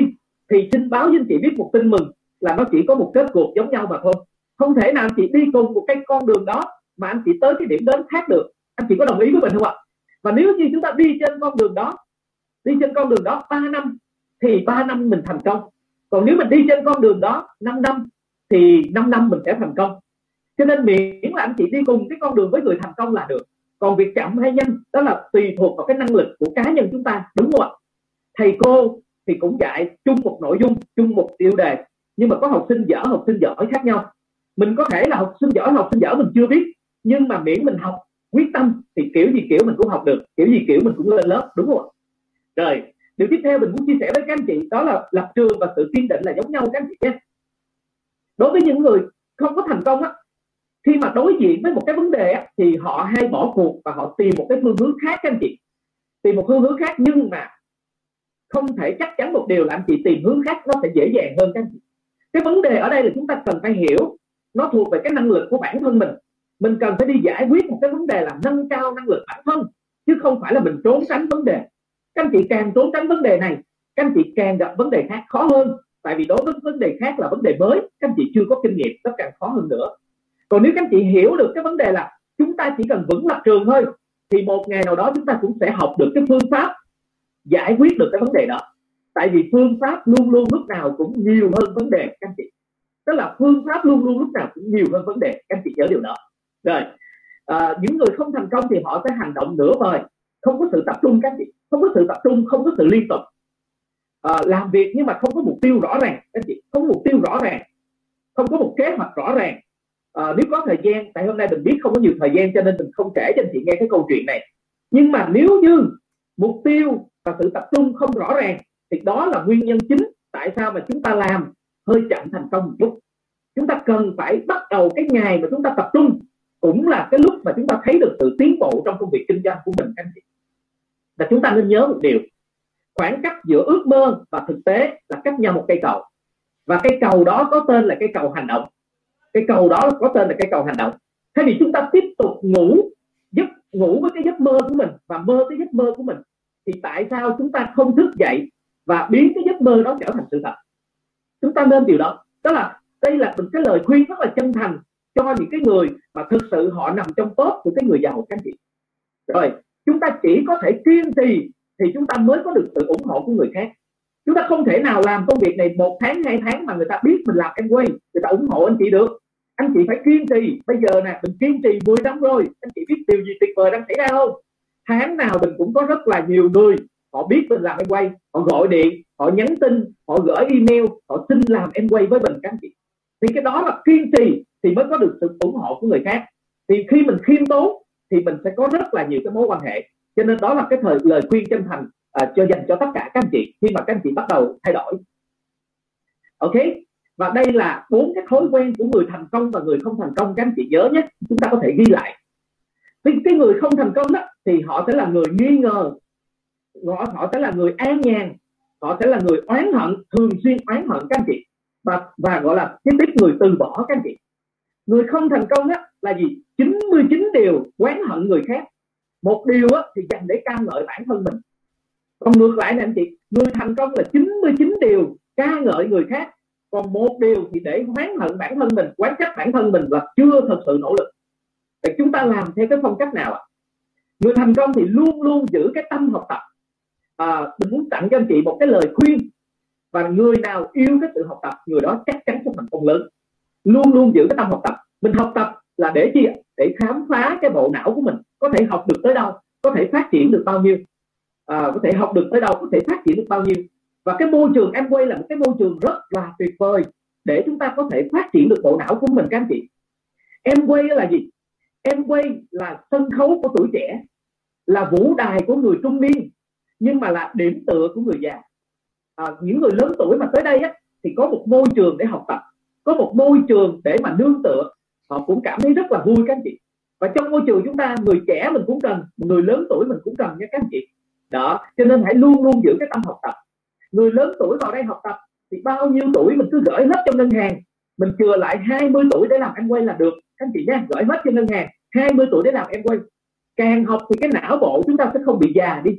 thì xin báo với anh chị biết một tin mừng là nó chỉ có một kết cuộc giống nhau mà thôi. Không thể nào anh chị đi cùng một cái con đường đó mà anh chị tới cái điểm đến khác được. Anh chị có đồng ý với mình không ạ? Và nếu như chúng ta đi trên con đường đó, đi trên con đường đó 3 năm, thì 3 năm mình thành công. Còn nếu mình đi trên con đường đó 5 năm, thì 5 năm mình sẽ thành công. Cho nên miễn là anh chị đi cùng cái con đường với người thành công là được. Còn việc chậm hay nhanh, đó là tùy thuộc vào cái năng lực của cá nhân chúng ta, đúng không ạ? Thầy cô thì cũng dạy chung một nội dung, chung một tiêu đề nhưng mà có học sinh dở học sinh giỏi khác nhau. Mình có thể là học sinh giỏi học sinh dở mình chưa biết nhưng mà miễn mình học quyết tâm thì kiểu gì kiểu mình cũng học được kiểu gì kiểu mình cũng lên lớp đúng không rồi điều tiếp theo mình muốn chia sẻ với các anh chị đó là lập trường và sự kiên định là giống nhau các anh chị nhé. Đối với những người không có thành công á khi mà đối diện với một cái vấn đề á, thì họ hay bỏ cuộc và họ tìm một cái phương hướng khác các anh chị. Tìm một phương hướng khác nhưng mà không thể chắc chắn một điều là anh chị tìm hướng khác nó sẽ dễ dàng hơn các anh chị cái vấn đề ở đây là chúng ta cần phải hiểu, nó thuộc về cái năng lực của bản thân mình. Mình cần phải đi giải quyết một cái vấn đề là nâng cao năng lực bản thân, chứ không phải là mình trốn tránh vấn đề. Các anh chị càng trốn tránh vấn đề này, các anh chị càng gặp vấn đề khác khó hơn. Tại vì đối với vấn đề khác là vấn đề mới, các anh chị chưa có kinh nghiệm, nó càng khó hơn nữa. Còn nếu các anh chị hiểu được cái vấn đề là chúng ta chỉ cần vững lập trường thôi, thì một ngày nào đó chúng ta cũng sẽ học được cái phương pháp giải quyết được cái vấn đề đó tại vì phương pháp luôn luôn lúc nào cũng nhiều hơn vấn đề các anh chị. Tức là phương pháp luôn luôn lúc nào cũng nhiều hơn vấn đề các anh chị nhớ điều đó. Rồi à, những người không thành công thì họ sẽ hành động nửa vời không có sự tập trung các anh chị. Không có sự tập trung không có sự liên tục. À, làm việc nhưng mà không có mục tiêu rõ ràng các anh chị. Không có mục tiêu rõ ràng. Không có một kế hoạch rõ ràng. À, nếu có thời gian tại hôm nay mình biết không có nhiều thời gian cho nên mình không kể cho anh chị nghe cái câu chuyện này. Nhưng mà nếu như mục tiêu và sự tập trung không rõ ràng thì đó là nguyên nhân chính tại sao mà chúng ta làm hơi chậm thành công một chút. Chúng ta cần phải bắt đầu cái ngày mà chúng ta tập trung, cũng là cái lúc mà chúng ta thấy được sự tiến bộ trong công việc kinh doanh của mình anh chị. Và chúng ta nên nhớ một điều, khoảng cách giữa ước mơ và thực tế là cách nhau một cây cầu. Và cây cầu đó có tên là cây cầu hành động. Cây cầu đó có tên là cây cầu hành động. Thay vì chúng ta tiếp tục ngủ, giấc, ngủ với cái giấc mơ của mình và mơ cái giấc mơ của mình. Thì tại sao chúng ta không thức dậy và biến cái giấc mơ đó trở thành sự thật. Chúng ta nên điều đó. Đó là đây là một cái lời khuyên rất là chân thành cho những cái người mà thực sự họ nằm trong top của cái người giàu, các anh chị. Rồi, chúng ta chỉ có thể kiên trì thì chúng ta mới có được sự ủng hộ của người khác. Chúng ta không thể nào làm công việc này một tháng, hai tháng mà người ta biết mình làm em quay người ta ủng hộ anh chị được. Anh chị phải kiên trì bây giờ nè, mình kiên trì 10 năm rồi, anh chị biết điều gì tuyệt vời đang xảy ra không? Tháng nào mình cũng có rất là nhiều người họ biết mình làm em quay họ gọi điện họ nhắn tin họ gửi email họ xin làm em quay với mình các anh chị thì cái đó là kiên trì thì mới có được sự ủng hộ của người khác. Thì khi mình khiêm tốn thì mình sẽ có rất là nhiều cái mối quan hệ. Cho nên đó là cái thời lời khuyên chân thành uh, cho dành cho tất cả các anh chị khi mà các anh chị bắt đầu thay đổi. Ok? Và đây là bốn cái thói quen của người thành công và người không thành công. Các anh chị nhớ nhé chúng ta có thể ghi lại. Thì cái người không thành công đó thì họ sẽ là người nghi ngờ họ, họ sẽ là người an nhàn họ sẽ là người oán hận thường xuyên oán hận các anh chị. Và và gọi là cái tiếp người từ bỏ các anh chị. Người không thành công á là gì? 99 điều oán hận người khác. Một điều á, thì dành để ca ngợi bản thân mình. Còn ngược lại nè anh chị người thành công là 99 điều ca ngợi người khác. Còn một điều thì để oán hận bản thân mình quán trách bản thân mình là chưa thật sự nỗ lực. Thì chúng ta làm theo cái phong cách nào ạ? Người thành công thì luôn luôn giữ cái tâm học tập à, mình muốn tặng cho anh chị một cái lời khuyên và người nào yêu cái sự học tập người đó chắc chắn sẽ thành công lớn. Luôn luôn giữ cái tâm học tập. Mình học tập là để chi để khám phá cái bộ não của mình. Có thể học được tới đâu có thể phát triển được bao nhiêu. À, có thể học được tới đâu có thể phát triển được bao nhiêu. Và cái môi trường em quay là một cái môi trường rất là tuyệt vời để chúng ta có thể phát triển được bộ não của mình các anh chị. Em quay là gì? Em quay là sân khấu của tuổi trẻ là vũ đài của người trung niên nhưng mà là điểm tựa của người già. À, những người lớn tuổi mà tới đây á, thì có một môi trường để học tập có một môi trường để mà nương tựa. Họ cũng cảm thấy rất là vui các anh chị. Và trong môi trường chúng ta người trẻ mình cũng cần người lớn tuổi mình cũng cần nha các anh chị. Đó cho nên hãy luôn luôn giữ cái tâm học tập. Người lớn tuổi vào đây học tập thì bao nhiêu tuổi mình cứ gửi hết cho ngân hàng. Mình chừa lại 20 tuổi để làm em quay là được. Các anh chị nhé gửi hết cho ngân hàng 20 tuổi để làm em quay. Càng học thì cái não bộ chúng ta sẽ không bị già đi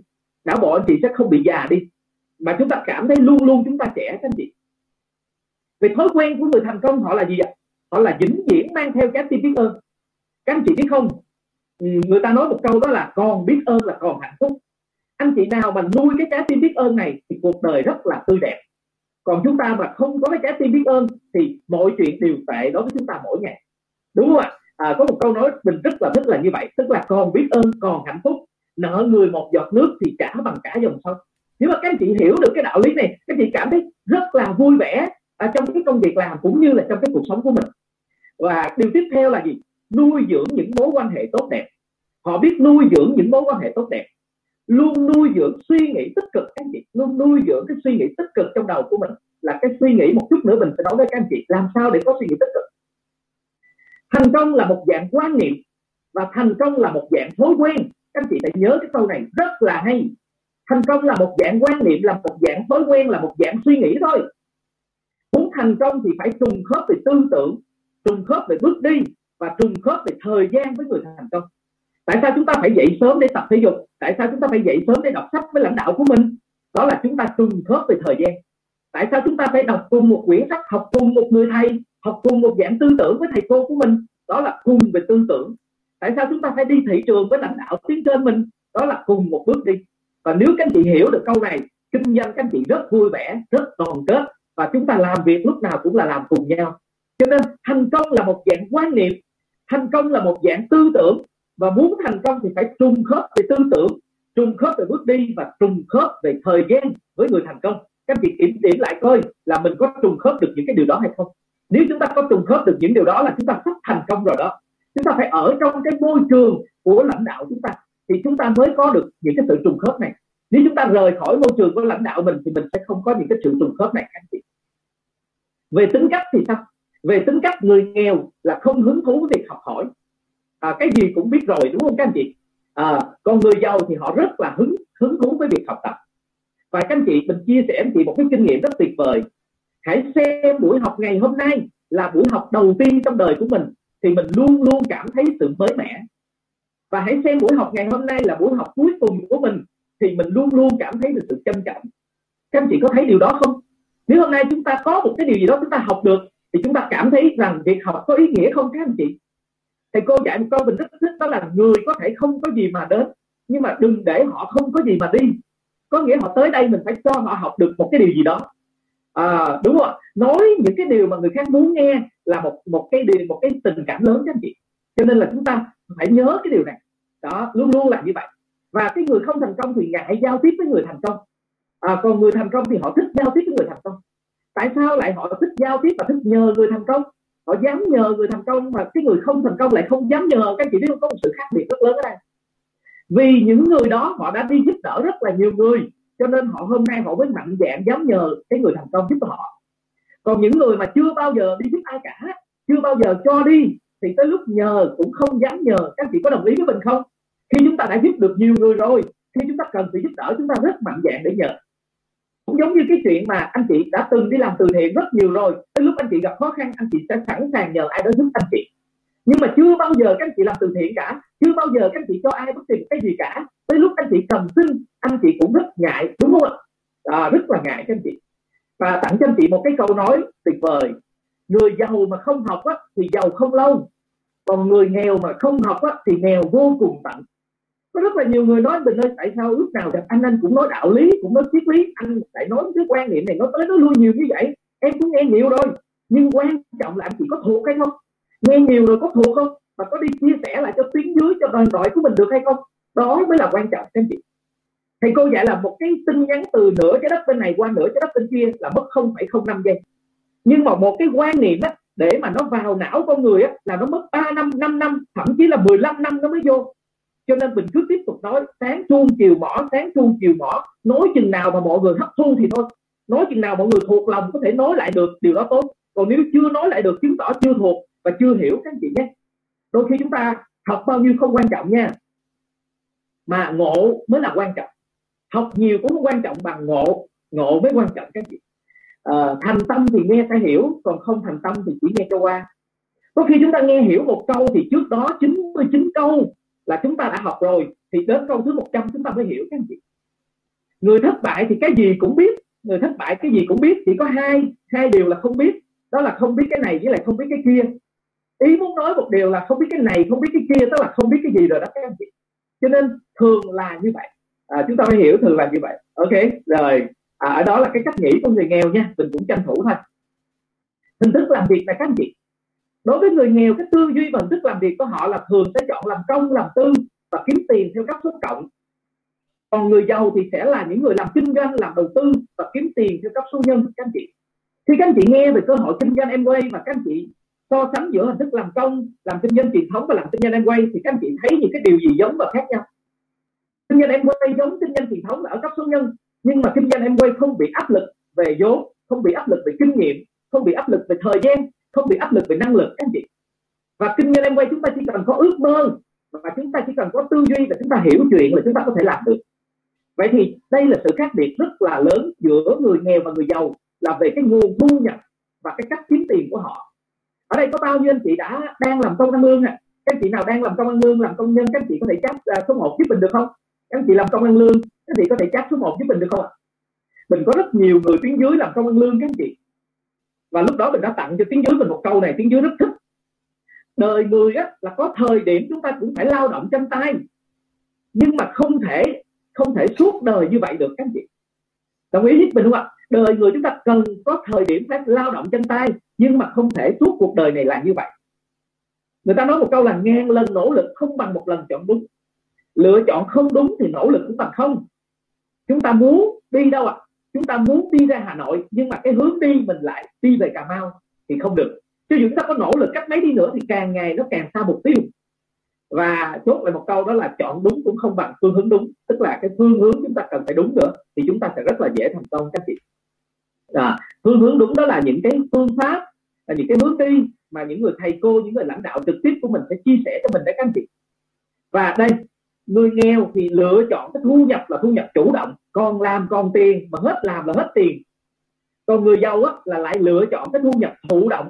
não bộ anh chị sẽ không bị già đi. Mà chúng ta cảm thấy luôn luôn chúng ta trẻ các anh chị. Về thói quen của người thành công họ là gì ạ? Họ là vĩnh viễn mang theo trái tim biết ơn. Các anh chị biết không? Ừ, người ta nói một câu đó là còn biết ơn là còn hạnh phúc. Anh chị nào mà nuôi cái trái tim biết ơn này thì cuộc đời rất là tươi đẹp. Còn chúng ta mà không có cái trái tim biết ơn thì mọi chuyện đều tệ đối với chúng ta mỗi ngày. Đúng không ạ? À, có một câu nói mình rất là thích là như vậy tức là còn biết ơn còn hạnh phúc nợ người một giọt nước thì trả bằng cả dòng sông. Nếu mà các anh chị hiểu được cái đạo lý này, các anh chị cảm thấy rất là vui vẻ ở trong cái công việc làm cũng như là trong cái cuộc sống của mình. Và điều tiếp theo là gì? Nuôi dưỡng những mối quan hệ tốt đẹp. Họ biết nuôi dưỡng những mối quan hệ tốt đẹp. Luôn nuôi dưỡng suy nghĩ tích cực, các anh chị. Luôn nuôi dưỡng cái suy nghĩ tích cực trong đầu của mình là cái suy nghĩ một chút nữa mình sẽ nói với các anh chị làm sao để có suy nghĩ tích cực. Thành công là một dạng quan niệm và thành công là một dạng thói quen các anh chị phải nhớ cái câu này rất là hay. Thành công là một dạng quan niệm, là một dạng thói quen, là một dạng suy nghĩ thôi. Muốn thành công thì phải trùng khớp về tư tưởng, trùng khớp về bước đi và trùng khớp về thời gian với người thành công. Tại sao chúng ta phải dậy sớm để tập thể dục? Tại sao chúng ta phải dậy sớm để đọc sách với lãnh đạo của mình? Đó là chúng ta trùng khớp về thời gian. Tại sao chúng ta phải đọc cùng một quyển sách, học cùng một người thầy, học cùng một dạng tư tưởng với thầy cô của mình? Đó là cùng về tư tưởng tại sao chúng ta phải đi thị trường với lãnh đạo tiến trên mình? Đó là cùng một bước đi. Và nếu các anh chị hiểu được câu này, kinh doanh các anh chị rất vui vẻ, rất đoàn kết và chúng ta làm việc lúc nào cũng là làm cùng nhau. Cho nên thành công là một dạng quan niệm, thành công là một dạng tư tưởng và muốn thành công thì phải trùng khớp về tư tưởng, trùng khớp về bước đi và trùng khớp về thời gian với người thành công. Các chị kiểm điểm lại coi là mình có trùng khớp được những cái điều đó hay không? Nếu chúng ta có trùng khớp được những điều đó là chúng ta sắp thành công rồi đó chúng ta phải ở trong cái môi trường của lãnh đạo chúng ta. Thì chúng ta mới có được những cái sự trùng khớp này. Nếu chúng ta rời khỏi môi trường của lãnh đạo mình thì mình sẽ không có những cái sự trùng khớp này anh chị. Về tính cách thì sao? Về tính cách người nghèo là không hứng thú với việc học hỏi. À, cái gì cũng biết rồi đúng không các anh chị? À, còn người giàu thì họ rất là hứng hứng thú với việc học tập. Và các anh chị mình chia sẻ anh chị một cái kinh nghiệm rất tuyệt vời. Hãy xem buổi học ngày hôm nay là buổi học đầu tiên trong đời của mình thì mình luôn luôn cảm thấy sự mới mẻ. Và hãy xem buổi học ngày hôm nay là buổi học cuối cùng của mình, thì mình luôn luôn cảm thấy được sự trân trọng. Các anh chị có thấy điều đó không? Nếu hôm nay chúng ta có một cái điều gì đó chúng ta học được, thì chúng ta cảm thấy rằng việc học có ý nghĩa không, các anh chị? Thầy cô dạy một câu mình rất thích, đó là người có thể không có gì mà đến, nhưng mà đừng để họ không có gì mà đi. Có nghĩa họ tới đây mình phải cho họ học được một cái điều gì đó à, đúng không nói những cái điều mà người khác muốn nghe là một một cái điều một cái tình cảm lớn các anh chị. Cho nên là chúng ta phải nhớ cái điều này. Đó luôn luôn là như vậy. Và cái người không thành công thì ngại giao tiếp với người thành công. À, còn người thành công thì họ thích giao tiếp với người thành công. Tại sao lại họ thích giao tiếp và thích nhờ người thành công? Họ dám nhờ người thành công mà cái người không thành công lại không dám nhờ. Các chị biết không? Có một sự khác biệt rất lớn ở đây. Vì những người đó họ đã đi giúp đỡ rất là nhiều người cho nên họ hôm nay họ mới mạnh dạn dám nhờ cái người thành công giúp họ. Còn những người mà chưa bao giờ đi giúp ai cả, chưa bao giờ cho đi, thì tới lúc nhờ cũng không dám nhờ. Các chị có đồng ý với mình không? Khi chúng ta đã giúp được nhiều người rồi, khi chúng ta cần sự giúp đỡ, chúng ta rất mạnh dạn để nhờ. Cũng giống như cái chuyện mà anh chị đã từng đi làm từ thiện rất nhiều rồi, tới lúc anh chị gặp khó khăn, anh chị sẽ sẵn sàng nhờ ai đó giúp anh chị. Nhưng mà chưa bao giờ các anh chị làm từ thiện cả, chưa bao giờ các anh chị cho ai bất kỳ cái gì cả tới lúc anh chị cầm sinh anh chị cũng rất ngại đúng không ạ? À, rất là ngại các anh chị. Và tặng cho anh chị một cái câu nói tuyệt vời. Người giàu mà không học á, thì giàu không lâu. Còn người nghèo mà không học á, thì nghèo vô cùng tận. Có rất là nhiều người nói bình ơi tại sao lúc nào gặp anh anh cũng nói đạo lý cũng nói triết lý anh lại nói cái quan niệm này nó tới nó lui nhiều như vậy? Em cũng nghe nhiều rồi nhưng quan trọng là anh chị có thuộc hay không? Nghe nhiều rồi có thuộc không? Và có đi chia sẻ lại cho tuyến dưới cho đoàn đội của mình được hay không? Đó mới là quan trọng các anh chị. Thầy cô dạy là một cái tin nhắn từ nửa trái đất bên này qua nửa trái đất bên kia là mất 0,05 giây. Nhưng mà một cái quan niệm á để mà nó vào não con người á là nó mất 3 năm 5 năm thậm chí là 15 năm nó mới vô. Cho nên mình cứ tiếp tục nói sáng chuông chiều mỏ sáng chuông chiều mỏ nói chừng nào mà mọi người hấp thu thì thôi. Nói chừng nào mọi người thuộc lòng có thể nói lại được điều đó tốt. Còn nếu chưa nói lại được chứng tỏ chưa thuộc và chưa hiểu các anh chị nhé. Đôi khi chúng ta học bao nhiêu không quan trọng nha mà ngộ mới là quan trọng. Học nhiều cũng không quan trọng bằng ngộ ngộ mới quan trọng các chị à, thành tâm thì nghe ta hiểu còn không thành tâm thì chỉ nghe cho qua. Có khi chúng ta nghe hiểu một câu thì trước đó 99 câu là chúng ta đã học rồi thì đến câu thứ 100 chúng ta mới hiểu các anh chị người thất bại thì cái gì cũng biết người thất bại cái gì cũng biết chỉ có hai hai điều là không biết. Đó là không biết cái này với lại không biết cái kia. Ý muốn nói một điều là không biết cái này không biết cái kia tức là không biết cái gì rồi đó các anh chị cho nên thường là như vậy. À, chúng ta phải hiểu thường là như vậy. Ok rồi. À, ở đó là cái cách nghĩ của người nghèo nha. Mình cũng tranh thủ thôi. Hình thức làm việc này các anh chị đối với người nghèo cái tư duy và hình thức làm việc của họ là thường sẽ chọn làm công làm tư và kiếm tiền theo cấp số cộng còn người giàu thì sẽ là những người làm kinh doanh làm đầu tư và kiếm tiền theo cấp số nhân. Các anh chị khi các anh chị nghe về cơ hội kinh doanh em quay và các anh chị so sánh giữa hình thức làm công, làm kinh doanh truyền thống và làm kinh doanh em quay, thì các anh chị thấy những cái điều gì giống và khác nhau? Kinh doanh em quay giống kinh doanh truyền thống là ở cấp số nhân, nhưng mà kinh doanh em quay không bị áp lực về vốn, không bị áp lực về kinh nghiệm, không bị áp lực về thời gian, không bị áp lực về năng lực, các anh chị. Và kinh doanh em quay chúng ta chỉ cần có ước mơ và chúng ta chỉ cần có tư duy và chúng ta hiểu chuyện là chúng ta có thể làm được. Vậy thì đây là sự khác biệt rất là lớn giữa người nghèo và người giàu là về cái nguồn thu nhập và cái cách kiếm tiền của họ ở đây có bao nhiêu anh chị đã đang làm công ăn lương à các anh chị nào đang làm công ăn lương làm công nhân các anh chị có thể chat uh, số 1 giúp mình được không? Các anh chị làm công ăn lương các anh chị có thể chat số 1 giúp mình được không ạ? Mình có rất nhiều người tuyến dưới làm công ăn lương các anh chị. Và lúc đó mình đã tặng cho tuyến dưới mình một câu này tuyến dưới rất thích. Đời người á, là có thời điểm chúng ta cũng phải lao động chân tay. Nhưng mà không thể không thể suốt đời như vậy được các anh chị. Đồng ý với mình không ạ? Đời người chúng ta cần có thời điểm phải lao động chân tay, nhưng mà không thể suốt cuộc đời này là như vậy. Người ta nói một câu là ngàn lần nỗ lực không bằng một lần chọn đúng. Lựa chọn không đúng thì nỗ lực cũng bằng không. Chúng ta muốn đi đâu ạ? À? chúng ta muốn đi ra Hà Nội, nhưng mà cái hướng đi mình lại đi về Cà Mau thì không được. Cho dù chúng ta có nỗ lực cách mấy đi nữa thì càng ngày nó càng xa mục tiêu. Và chốt lại một câu đó là chọn đúng cũng không bằng phương hướng đúng, tức là cái phương hướng chúng ta cần phải đúng nữa thì chúng ta sẽ rất là dễ thành công, các chị à, phương hướng đúng đó là những cái phương pháp là những cái hướng đi mà những người thầy cô những người lãnh đạo trực tiếp của mình sẽ chia sẻ cho mình để các anh chị. Và đây người nghèo thì lựa chọn cái thu nhập là thu nhập chủ động còn làm còn tiền mà hết làm là hết tiền. Còn người giàu á, là lại lựa chọn cái thu nhập thụ động.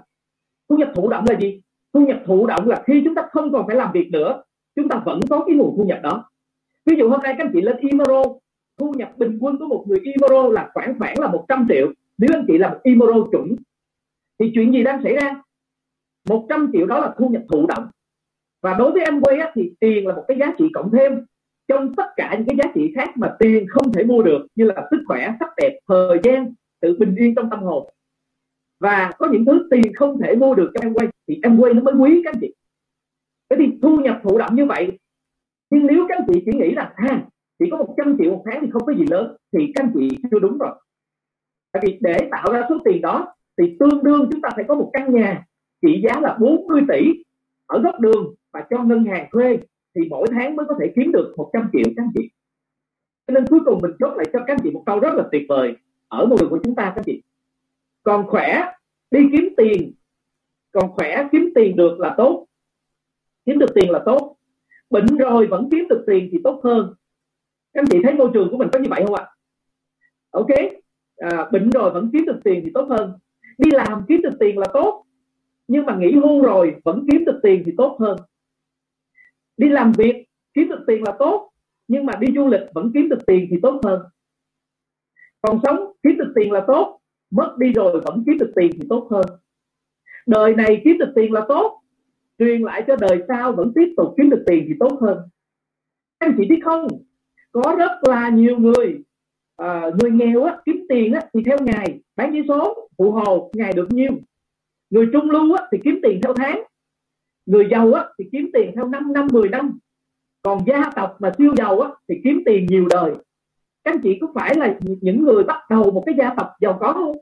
Thu nhập thụ động là gì? Thu nhập thụ động là khi chúng ta không còn phải làm việc nữa chúng ta vẫn có cái nguồn thu nhập đó. Ví dụ hôm nay các anh chị lên Imoro thu nhập bình quân của một người Imoro là khoảng khoảng là 100 triệu nếu anh chị là một Imoro chuẩn thì chuyện gì đang xảy ra? 100 triệu đó là thu nhập thụ động. Và đối với em á, thì tiền là một cái giá trị cộng thêm. Trong tất cả những cái giá trị khác mà tiền không thể mua được như là sức khỏe sắc đẹp thời gian sự bình yên trong tâm hồn. Và có những thứ tiền không thể mua được cho em quay thì em quay nó mới quý các anh chị. Thế thì thu nhập thụ động như vậy nhưng nếu các anh chị chỉ nghĩ là à chỉ có 100 triệu một tháng thì không có gì lớn thì các anh chị chưa đúng rồi tại vì để tạo ra số tiền đó, thì tương đương chúng ta phải có một căn nhà trị giá là 40 tỷ ở góc đường và cho ngân hàng thuê, thì mỗi tháng mới có thể kiếm được 100 triệu các anh chị. Cho nên cuối cùng mình chốt lại cho các anh chị một câu rất là tuyệt vời ở môi trường của chúng ta các anh chị. Còn khỏe, đi kiếm tiền. Còn khỏe, kiếm tiền được là tốt. Kiếm được tiền là tốt. Bệnh rồi vẫn kiếm được tiền thì tốt hơn. Các anh chị thấy môi trường của mình có như vậy không ạ? Ok à, bệnh rồi vẫn kiếm được tiền thì tốt hơn. Đi làm kiếm được tiền là tốt nhưng mà nghỉ hưu rồi vẫn kiếm được tiền thì tốt hơn. Đi làm việc kiếm được tiền là tốt nhưng mà đi du lịch vẫn kiếm được tiền thì tốt hơn. Còn sống kiếm được tiền là tốt mất đi rồi vẫn kiếm được tiền thì tốt hơn. Đời này kiếm được tiền là tốt truyền lại cho đời sau vẫn tiếp tục kiếm được tiền thì tốt hơn. Anh chị biết không có rất là nhiều người à, người nghèo á, kiếm tiền á, thì theo ngày bán chỉ số phụ hồ ngày được nhiêu. Người trung lưu á, thì kiếm tiền theo tháng. Người giàu á, thì kiếm tiền theo 5 năm 10 năm. Còn gia tộc mà siêu giàu á, thì kiếm tiền nhiều đời. Các anh chị có phải là những người bắt đầu một cái gia tộc giàu có không?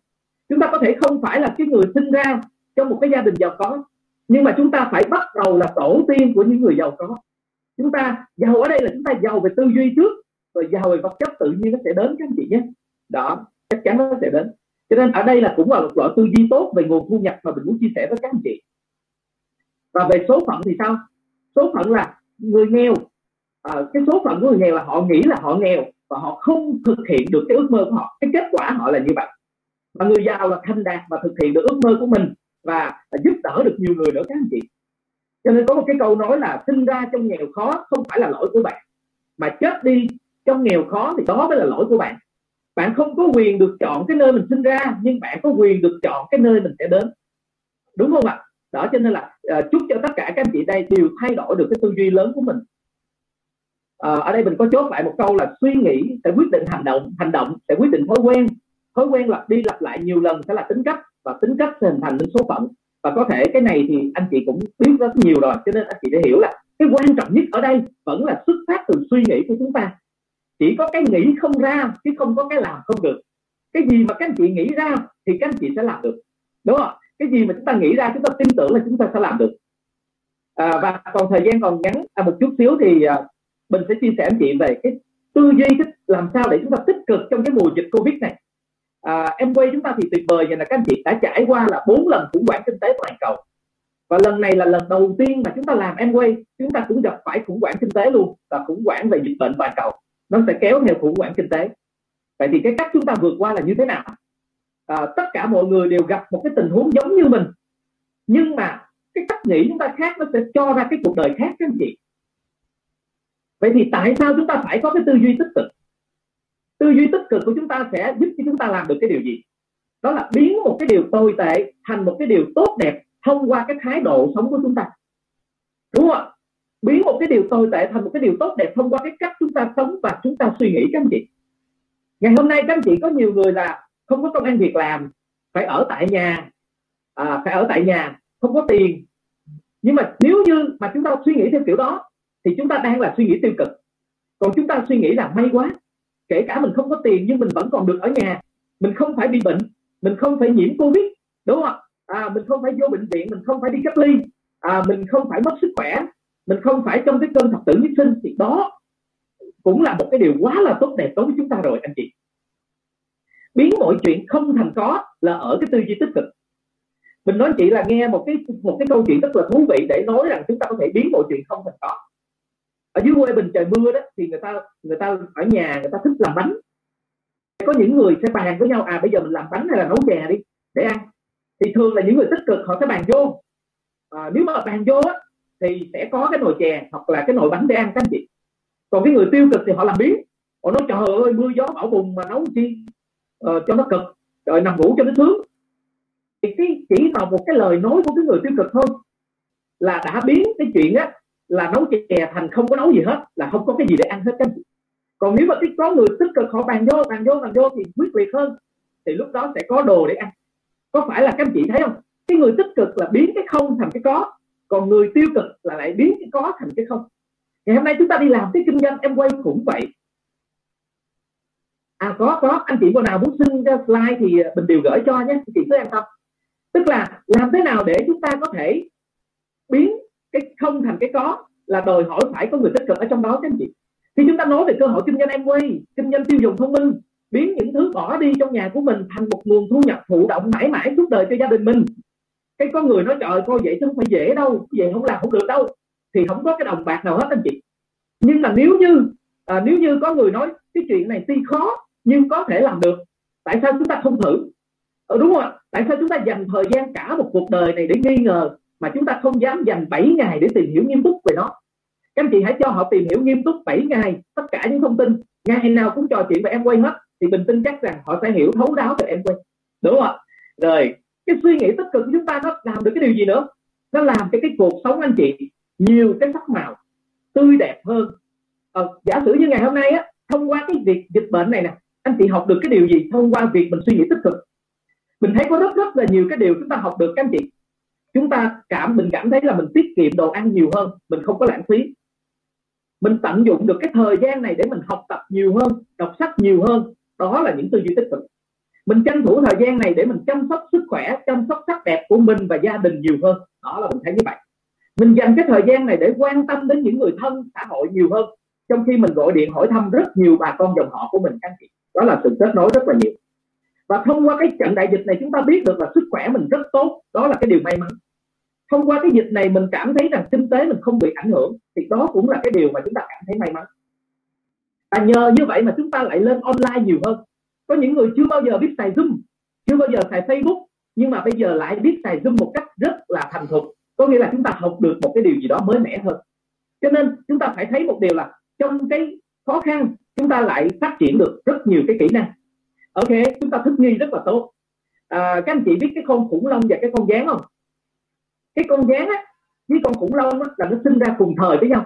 Chúng ta có thể không phải là cái người sinh ra trong một cái gia đình giàu có nhưng mà chúng ta phải bắt đầu là tổ tiên của những người giàu có. Chúng ta giàu ở đây là chúng ta giàu về tư duy trước rồi giàu về vật chất tự nhiên nó sẽ đến các anh chị nhé. Đó chắc chắn nó sẽ đến. Cho nên ở đây là cũng là một loại tư duy tốt về nguồn thu nhập mà mình muốn chia sẻ với các anh chị. Và về số phận thì sao? Số phận là người nghèo. À, cái số phận của người nghèo là họ nghĩ là họ nghèo và họ không thực hiện được cái ước mơ của họ. Cái kết quả họ là như vậy. Và người giàu là thành đạt và thực hiện được ước mơ của mình và giúp đỡ được nhiều người nữa các anh chị. Cho nên có một cái câu nói là sinh ra trong nghèo khó không phải là lỗi của bạn mà chết đi trong nghèo khó thì đó mới là lỗi của bạn. Bạn không có quyền được chọn cái nơi mình sinh ra nhưng bạn có quyền được chọn cái nơi mình sẽ đến. Đúng không ạ? Đó cho nên là uh, chúc cho tất cả các anh chị đây đều thay đổi được cái tư duy lớn của mình. Uh, ở đây mình có chốt lại một câu là suy nghĩ sẽ quyết định hành động hành động sẽ quyết định thói quen. Thói quen lặp đi lặp lại nhiều lần sẽ là tính cách và tính cách sẽ hình thành nên số phận. Và có thể cái này thì anh chị cũng biết rất nhiều rồi cho nên anh chị đã hiểu là cái quan trọng nhất ở đây vẫn là xuất phát từ suy nghĩ của chúng ta chỉ có cái nghĩ không ra chứ không có cái làm không được. Cái gì mà các anh chị nghĩ ra thì các anh chị sẽ làm được. Đúng không? Cái gì mà chúng ta nghĩ ra chúng ta tin tưởng là chúng ta sẽ làm được. À, và còn thời gian còn ngắn à, một chút xíu thì à, mình sẽ chia sẻ anh chị về cái tư duy cái làm sao để chúng ta tích cực trong cái mùa dịch covid này. À, em quay chúng ta thì tuyệt vời vậy là các anh chị đã trải qua là bốn lần khủng hoảng kinh tế toàn cầu. Và lần này là lần đầu tiên mà chúng ta làm em quay chúng ta cũng gặp phải khủng hoảng kinh tế luôn và khủng hoảng về dịch bệnh toàn cầu nó sẽ kéo theo khủng hoảng kinh tế. Vậy thì cái cách chúng ta vượt qua là như thế nào? À, tất cả mọi người đều gặp một cái tình huống giống như mình. Nhưng mà cái cách nghĩ chúng ta khác nó sẽ cho ra cái cuộc đời khác các anh chị. Vậy thì tại sao chúng ta phải có cái tư duy tích cực? Tư duy tích cực của chúng ta sẽ giúp cho chúng ta làm được cái điều gì? Đó là biến một cái điều tồi tệ thành một cái điều tốt đẹp thông qua cái thái độ sống của chúng ta. Đúng không ạ? Biến một cái điều tồi tệ thành một cái điều tốt đẹp thông qua cái cách chúng ta sống và chúng ta suy nghĩ các anh chị. Ngày hôm nay các anh chị có nhiều người là không có công ăn việc làm phải ở tại nhà à, phải ở tại nhà không có tiền. Nhưng mà nếu như mà chúng ta suy nghĩ theo kiểu đó thì chúng ta đang là suy nghĩ tiêu cực. Còn chúng ta suy nghĩ là may quá kể cả mình không có tiền nhưng mình vẫn còn được ở nhà mình không phải bị bệnh mình không phải nhiễm covid đúng không à, mình không phải vô bệnh viện mình không phải đi cách ly à, mình không phải mất sức khỏe mình không phải trong cái cơn thập tử nhất sinh thì đó cũng là một cái điều quá là tốt đẹp đối với chúng ta rồi anh chị. Biến mọi chuyện không thành có là ở cái tư duy tích cực. Mình nói chị là nghe một cái một cái câu chuyện rất là thú vị để nói rằng chúng ta có thể biến mọi chuyện không thành có. Ở dưới quê bình trời mưa đó thì người ta người ta ở nhà người ta thích làm bánh. Có những người sẽ bàn với nhau à bây giờ mình làm bánh hay là nấu chè đi để ăn. Thì thường là những người tích cực họ sẽ bàn vô. À, nếu mà bàn vô á, thì sẽ có cái nồi chè hoặc là cái nồi bánh để ăn các anh chị. Còn cái người tiêu cực thì họ làm biến họ nói trời ơi mưa gió bão bùng mà nấu chi uh, cho nó cực rồi nằm ngủ cho nó sướng. Thì cái chỉ vào một cái lời nói của cái người tiêu cực thôi là đã biến cái chuyện á là nấu chè thành không có nấu gì hết là không có cái gì để ăn hết các anh chị. Còn nếu mà cái có người tích cực họ bàn vô bàn vô bàn vô thì quyết liệt hơn thì lúc đó sẽ có đồ để ăn. Có phải là các anh chị thấy không? Cái người tích cực là biến cái không thành cái có còn người tiêu cực là lại biến cái có thành cái không. Ngày hôm nay chúng ta đi làm cái kinh doanh, em quay cũng vậy. À có có. Anh chị cô nào muốn xin ra slide thì à, mình đều gửi cho nhé. Chị cứ an tâm. Tức là làm thế nào để chúng ta có thể biến cái không thành cái có là đòi hỏi phải có người tích cực ở trong đó các anh chị. Khi chúng ta nói về cơ hội kinh doanh em quay, kinh doanh tiêu dùng thông minh, biến những thứ bỏ đi trong nhà của mình thành một nguồn thu nhập thụ động mãi mãi suốt đời cho gia đình mình cái có người nói trời coi vậy chứ không phải dễ đâu vậy không làm không được đâu. Thì không có cái đồng bạc nào hết anh chị. Nhưng mà nếu như à, nếu như có người nói cái chuyện này tuy khó nhưng có thể làm được tại sao chúng ta không thử? Ừ, đúng không ạ tại sao chúng ta dành thời gian cả một cuộc đời này để nghi ngờ mà chúng ta không dám dành 7 ngày để tìm hiểu nghiêm túc về nó? Các anh chị hãy cho họ tìm hiểu nghiêm túc 7 ngày tất cả những thông tin. Ngày nào cũng trò chuyện về em quay hết thì mình tin chắc rằng họ sẽ hiểu thấu đáo về em quay. Đúng không ạ? Rồi cái suy nghĩ tích cực của chúng ta nó làm được cái điều gì nữa? Nó làm cho cái cuộc sống anh chị nhiều cái sắc màu tươi đẹp hơn. Ờ, giả sử như ngày hôm nay á thông qua cái việc dịch bệnh này nè anh chị học được cái điều gì thông qua việc mình suy nghĩ tích cực? Mình thấy có rất rất là nhiều cái điều chúng ta học được các anh chị. Chúng ta cảm mình cảm thấy là mình tiết kiệm đồ ăn nhiều hơn mình không có lãng phí. Mình tận dụng được cái thời gian này để mình học tập nhiều hơn đọc sách nhiều hơn. Đó là những tư duy tích cực mình tranh thủ thời gian này để mình chăm sóc sức khỏe, chăm sóc sắc đẹp của mình và gia đình nhiều hơn. Đó là mình thấy như vậy. Mình dành cái thời gian này để quan tâm đến những người thân, xã hội nhiều hơn. Trong khi mình gọi điện hỏi thăm rất nhiều bà con dòng họ của mình, các chị. Đó là sự kết nối rất là nhiều. Và thông qua cái trận đại dịch này, chúng ta biết được là sức khỏe mình rất tốt. Đó là cái điều may mắn. Thông qua cái dịch này, mình cảm thấy rằng kinh tế mình không bị ảnh hưởng, thì đó cũng là cái điều mà chúng ta cảm thấy may mắn. Và nhờ như vậy mà chúng ta lại lên online nhiều hơn có những người chưa bao giờ biết xài zoom chưa bao giờ xài facebook nhưng mà bây giờ lại biết xài zoom một cách rất là thành thục. Có nghĩa là chúng ta học được một cái điều gì đó mới mẻ hơn. Cho nên chúng ta phải thấy một điều là trong cái khó khăn chúng ta lại phát triển được rất nhiều cái kỹ năng. Ok chúng ta thích nghi rất là tốt. À, các anh chị biết cái con khủng long và cái con gián không? Cái con gián á với con khủng long á, là nó sinh ra cùng thời với nhau.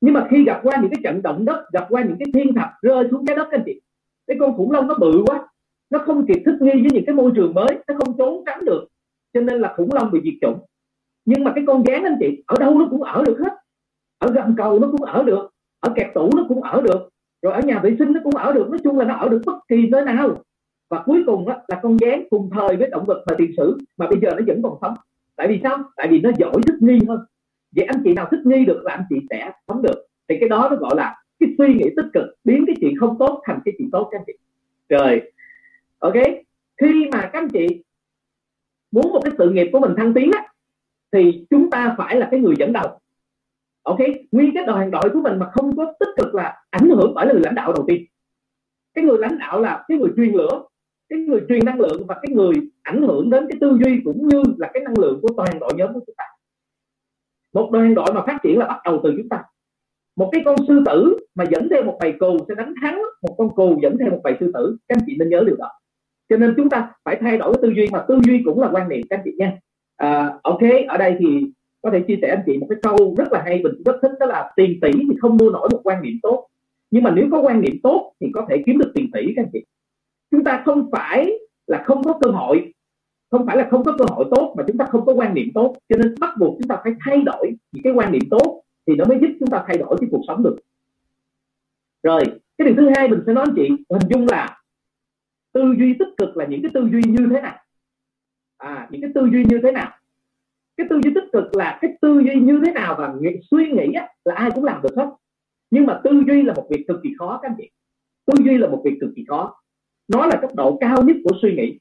Nhưng mà khi gặp qua những cái trận động đất gặp qua những cái thiên thạch rơi xuống trái đất các anh chị cái con khủng long nó bự quá nó không kịp thích nghi với những cái môi trường mới nó không trốn tránh được. Cho nên là khủng long bị diệt chủng. Nhưng mà cái con gián anh chị ở đâu nó cũng ở được hết. Ở gầm cầu nó cũng ở được ở kẹt tủ nó cũng ở được rồi ở nhà vệ sinh nó cũng ở được. Nói chung là nó ở được bất kỳ nơi nào. Và cuối cùng đó, là con gián cùng thời với động vật thời tiền sử mà bây giờ nó vẫn còn sống. Tại vì sao? Tại vì nó giỏi thích nghi hơn. Vậy anh chị nào thích nghi được là anh chị sẽ sống được. Thì cái đó nó gọi là cái suy nghĩ tích cực biến cái chuyện không tốt thành cái chuyện tốt các anh chị. Rồi ok. Khi mà các anh chị muốn một cái sự nghiệp của mình thăng tiến á, thì chúng ta phải là cái người dẫn đầu. Ok? Nguyên cái đoàn đội của mình mà không có tích cực là ảnh hưởng bởi là người lãnh đạo đầu tiên. Cái người lãnh đạo là cái người truyền lửa cái người truyền năng lượng và cái người ảnh hưởng đến cái tư duy cũng như là cái năng lượng của toàn đội nhóm của chúng ta. Một đoàn đội mà phát triển là bắt đầu từ chúng ta. Một cái con sư tử mà dẫn theo một bầy cừu sẽ đánh thắng một con cừu dẫn theo một bầy sư tử. Các anh chị nên nhớ điều đó. Cho nên chúng ta phải thay đổi cái tư duy mà tư duy cũng là quan niệm các anh chị nha. À, ok ở đây thì có thể chia sẻ anh chị một cái câu rất là hay mình rất thích đó là tiền tỷ thì không mua nổi một quan niệm tốt. Nhưng mà nếu có quan niệm tốt thì có thể kiếm được tiền tỷ các anh chị. Chúng ta không phải là không có cơ hội không phải là không có cơ hội tốt mà chúng ta không có quan niệm tốt. Cho nên bắt buộc chúng ta phải thay đổi những cái quan niệm tốt thì nó mới giúp chúng ta thay đổi cái cuộc sống được rồi cái điều thứ hai mình sẽ nói anh chị hình dung là tư duy tích cực là những cái tư duy như thế nào? À những cái tư duy như thế nào? Cái tư duy tích cực là cái tư duy như thế nào và nghĩ, suy nghĩ á, là ai cũng làm được hết. Nhưng mà tư duy là một việc cực kỳ khó các anh chị. Tư duy là một việc cực kỳ khó. Nó là cấp độ cao nhất của suy nghĩ.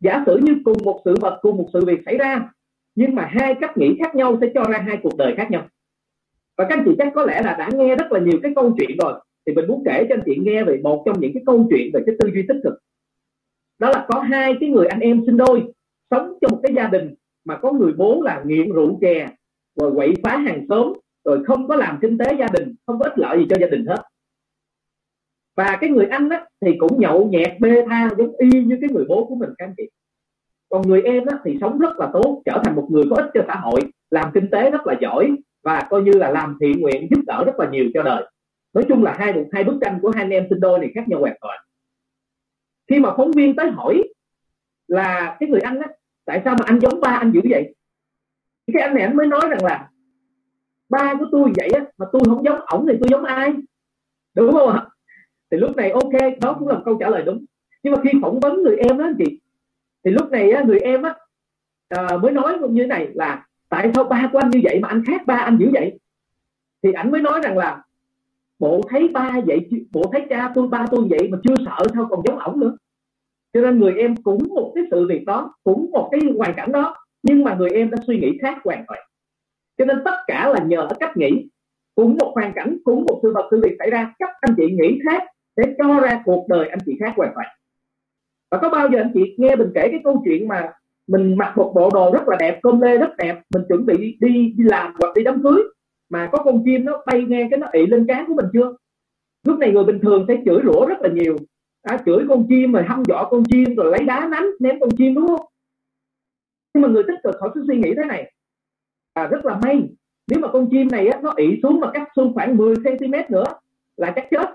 Giả sử như cùng một sự vật cùng một sự việc xảy ra nhưng mà hai cách nghĩ khác nhau sẽ cho ra hai cuộc đời khác nhau và các anh chị chắc có lẽ là đã nghe rất là nhiều cái câu chuyện rồi. Thì mình muốn kể cho anh chị nghe về một trong những cái câu chuyện về cái tư duy tích cực. Đó là có hai cái người anh em sinh đôi sống trong một cái gia đình mà có người bố là nghiện rượu chè rồi quậy phá hàng xóm rồi không có làm kinh tế gia đình không có ích lợi gì cho gia đình hết. Và cái người anh á, thì cũng nhậu nhẹt bê tha giống y như cái người bố của mình các anh chị. Còn người em á, thì sống rất là tốt trở thành một người có ích cho xã hội làm kinh tế rất là giỏi và coi như là làm thiện nguyện giúp đỡ rất là nhiều cho đời. Nói chung là hai hai bức tranh của hai anh em sinh đôi này khác nhau hoàn toàn. Khi mà phóng viên tới hỏi là cái người anh á tại sao mà anh giống ba anh dữ vậy? Cái anh này anh mới nói rằng là ba của tôi vậy á mà tôi không giống ổng thì tôi giống ai? Đúng không ạ? Thì lúc này ok đó cũng là một câu trả lời đúng. Nhưng mà khi phỏng vấn người em đó anh chị thì lúc này á, người em á à, mới nói như thế này là tại sao ba của anh như vậy mà anh khác ba anh dữ vậy? Thì ảnh mới nói rằng là, bộ thấy ba vậy bộ thấy cha tôi, ba tôi vậy mà chưa sợ sao còn giống ổng nữa? Cho nên người em cũng một cái sự việc đó, cũng một cái hoàn cảnh đó, nhưng mà người em đã suy nghĩ khác hoàn toàn. Cho nên tất cả là nhờ ở cách nghĩ. Cũng một hoàn cảnh, cũng một sự vật sự việc xảy ra cách anh chị nghĩ khác để cho ra cuộc đời anh chị khác hoàn toàn. Và có bao giờ anh chị nghe mình kể cái câu chuyện mà mình mặc một bộ đồ rất là đẹp công lê rất đẹp. Mình chuẩn bị đi, đi, làm hoặc đi đám cưới. Mà có con chim nó bay nghe cái nó ị lên cán của mình chưa? Lúc này người bình thường sẽ chửi rủa rất là nhiều. À, chửi con chim rồi hăm dọa con chim rồi lấy đá ném ném con chim đúng không? Nhưng mà người tích cực họ cứ suy nghĩ thế này. À, rất là may nếu mà con chim này á, nó ị xuống mà cắt xuống khoảng 10 cm nữa là chắc chết.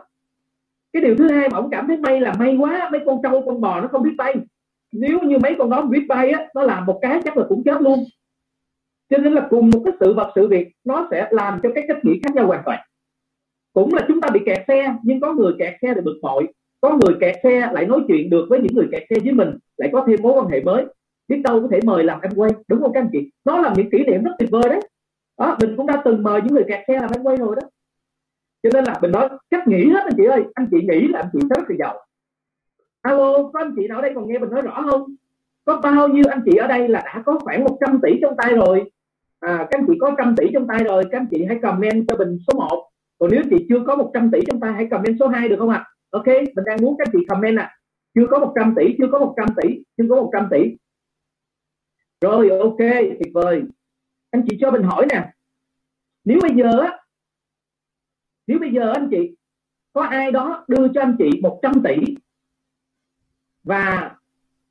Cái điều thứ hai mà ông cảm thấy may là may quá mấy con trâu con bò nó không biết bay nếu như mấy con đó biết bay á, nó làm một cái chắc là cũng chết luôn. Cho nên là cùng một cái sự vật, sự việc, nó sẽ làm cho cái cách nghĩ khác nhau hoàn toàn. Cũng là chúng ta bị kẹt xe, nhưng có người kẹt xe để bực bội. Có người kẹt xe lại nói chuyện được với những người kẹt xe với mình, lại có thêm mối quan hệ mới. Biết đâu có thể mời làm em quay, đúng không các anh chị? Nó là những kỷ niệm rất tuyệt vời đấy. Đó, mình cũng đã từng mời những người kẹt xe làm em quay rồi đó. Cho nên là mình nói cách nghĩ hết anh chị ơi. Anh chị nghĩ là anh chị sẽ rất là giàu alo có anh chị nào ở đây còn nghe mình nói rõ không? Có bao nhiêu anh chị ở đây là đã có khoảng 100 tỷ trong tay rồi? À, các anh chị có trăm tỷ trong tay rồi các anh chị hãy comment cho mình số 1 còn nếu chị chưa có 100 tỷ trong tay hãy comment số 2 được không ạ? À? ok mình đang muốn các anh chị comment à chưa có 100 tỷ chưa có 100 tỷ chưa có 100 tỷ. Rồi ok tuyệt vời. Anh chị cho mình hỏi nè. Nếu bây giờ á nếu bây giờ anh chị có ai đó đưa cho anh chị 100 tỷ và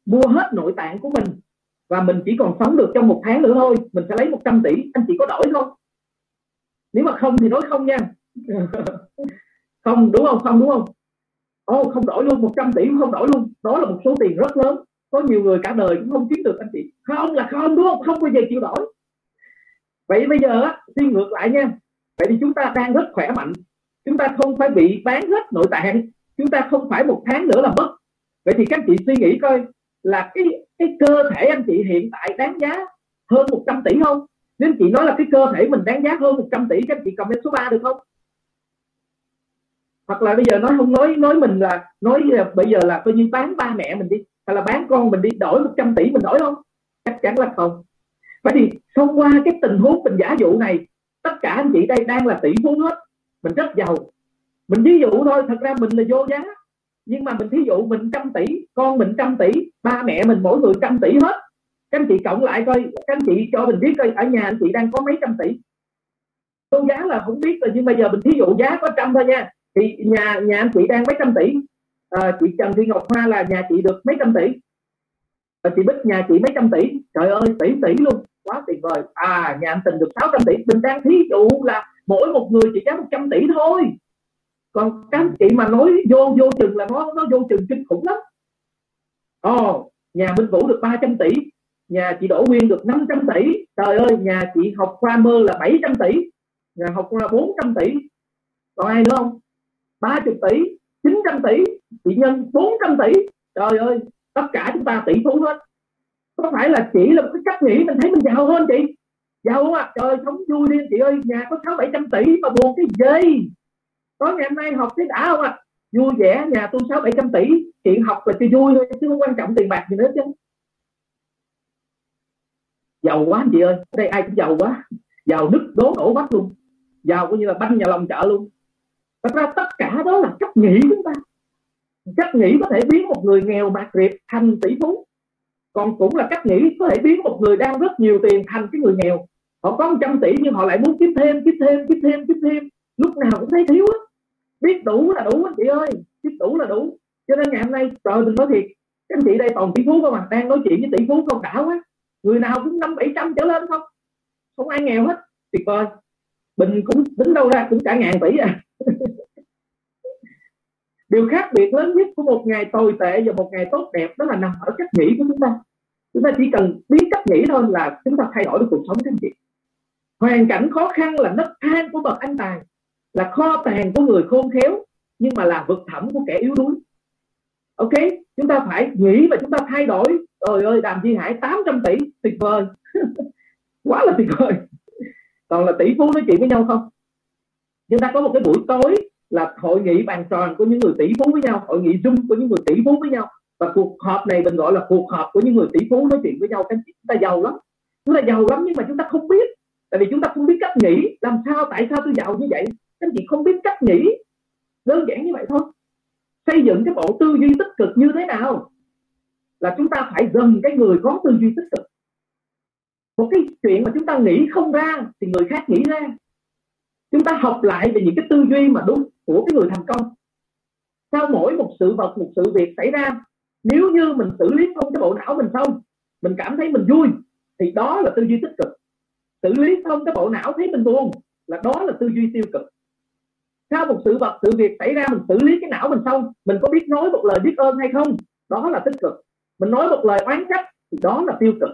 mua hết nội tạng của mình. Và mình chỉ còn sống được trong một tháng nữa thôi. Mình sẽ lấy 100 tỷ. Anh chị có đổi không? Nếu mà không thì nói không nha. Không, đúng không? Không, đúng không? Ô không đổi luôn. 100 tỷ cũng không đổi luôn. Đó là một số tiền rất lớn. Có nhiều người cả đời cũng không kiếm được, anh chị. Không là không, đúng không? Không bao giờ chịu đổi. Vậy bây giờ á, đi ngược lại nha. Vậy thì chúng ta đang rất khỏe mạnh. Chúng ta không phải bị bán hết nội tạng. Chúng ta không phải một tháng nữa là mất vậy thì các anh chị suy nghĩ coi là cái cái cơ thể anh chị hiện tại đáng giá hơn 100 tỷ không? Nếu anh chị nói là cái cơ thể mình đáng giá hơn 100 tỷ, các anh chị comment số 3 được không? Hoặc là bây giờ nói không nói nói mình là, nói là bây giờ là coi như bán ba mẹ mình đi hay là bán con mình đi, đổi 100 tỷ mình đổi không? Chắc chắn là không. Vậy thì thông qua cái tình huống mình giả dụ này, tất cả anh chị đây đang là tỷ phú hết, mình rất giàu. Mình ví dụ thôi, thật ra mình là vô giá nhưng mà mình thí dụ mình trăm tỷ con mình trăm tỷ ba mẹ mình mỗi người trăm tỷ hết. Các anh chị cộng lại coi các anh chị cho mình biết coi ở nhà anh chị đang có mấy trăm tỷ? Tôi giá là không biết rồi nhưng bây giờ mình thí dụ giá có trăm thôi nha. Thì nhà nhà anh chị đang mấy trăm tỷ? À, chị Trần Thị Ngọc Hoa là nhà chị được mấy trăm tỷ? Và chị Bích nhà chị mấy trăm tỷ? Trời ơi tỷ tỷ luôn. Quá tuyệt vời. À nhà anh Tình được 600 tỷ. Mình đang thí dụ là mỗi một người chỉ giá 100 tỷ thôi còn các chị mà nói vô vô chừng là nó nó vô chừng kinh khủng lắm. Ồ oh, nhà Minh Vũ được 300 tỷ nhà chị Đỗ Nguyên được 500 tỷ. Trời ơi nhà chị học khoa mơ là 700 tỷ nhà học khoa 400 tỷ. Còn ai nữa không? 30 tỷ 900 tỷ chị nhân 400 tỷ. Trời ơi tất cả chúng ta tỷ phú hết. Có phải là chỉ là một cái cách nghĩ mình thấy mình giàu hơn chị? Giàu không ạ? À? trời sống vui đi chị ơi nhà có sáu bảy trăm tỷ mà buồn cái gì? Có ngày hôm nay học thấy đã không ạ? À? vui vẻ, nhà tôi sáu bảy trăm tỷ. Chuyện học là cho vui thôi, chứ không quan trọng tiền bạc gì nữa chứ. Giàu quá anh chị ơi. Ở đây ai cũng giàu quá. Giàu nứt, đố đổ vách luôn. Giàu coi như là banh nhà lòng chợ luôn. Thật ra tất cả đó là cách nghĩ chúng ta. Cách nghĩ có thể biến một người nghèo mạt riệp thành tỷ phú. Còn cũng là cách nghĩ có thể biến một người đang rất nhiều tiền thành cái người nghèo. Họ có 100 tỷ nhưng họ lại muốn kiếm thêm kiếm thêm kiếm thêm kiếm thêm. Lúc nào cũng thấy thiếu á biết đủ là đủ anh chị ơi, biết đủ là đủ. Cho nên ngày hôm nay, trời mình nói thiệt, các anh chị đây toàn tỷ phú không mà đang nói chuyện với tỷ phú không đã quá. Người nào cũng năm, bảy trăm trở lên không? Không ai nghèo hết, tuyệt vời. Bình cũng tính đâu ra cũng cả ngàn tỷ à. Điều khác biệt lớn nhất của một ngày tồi tệ và một ngày tốt đẹp đó là nằm ở cách nghĩ của chúng ta. Chúng ta chỉ cần biết cách nghĩ thôi là chúng ta thay đổi được cuộc sống các anh chị. Hoàn cảnh khó khăn là nấc thang của bậc anh tài là kho tàng của người khôn khéo, nhưng mà là vực thẳm của kẻ yếu đuối. Ok, chúng ta phải nghĩ và chúng ta thay đổi. Trời ơi, đàm duy hải 800 tỷ, tuyệt vời. Quá là tuyệt vời. Còn là tỷ phú nói chuyện với nhau không? Chúng ta có một cái buổi tối là hội nghị bàn tròn của những người tỷ phú với nhau, hội nghị zoom của những người tỷ phú với nhau. Và cuộc họp này mình gọi là cuộc họp của những người tỷ phú nói chuyện với nhau. Chúng ta giàu lắm. Chúng ta giàu lắm nhưng mà chúng ta không biết. Tại vì chúng ta không biết cách nghĩ, làm sao, tại sao tôi giàu như vậy? Các anh chị không biết cách nghĩ đơn giản như vậy thôi. Xây dựng cái bộ tư duy tích cực như thế nào là chúng ta phải gần cái người có tư duy tích cực. Một cái chuyện mà chúng ta nghĩ không ra thì người khác nghĩ ra. Chúng ta học lại về những cái tư duy mà đúng của cái người thành công. Sau mỗi một sự vật, một sự việc xảy ra, nếu như mình xử lý xong cái bộ não mình xong, mình cảm thấy mình vui, thì đó là tư duy tích cực. Xử lý xong cái bộ não thấy mình buồn là đó là tư duy tiêu cực sau một sự vật, sự việc xảy ra, mình xử lý cái não mình xong, mình có biết nói một lời biết ơn hay không? Đó là tích cực. Mình nói một lời oán trách, thì đó là tiêu cực.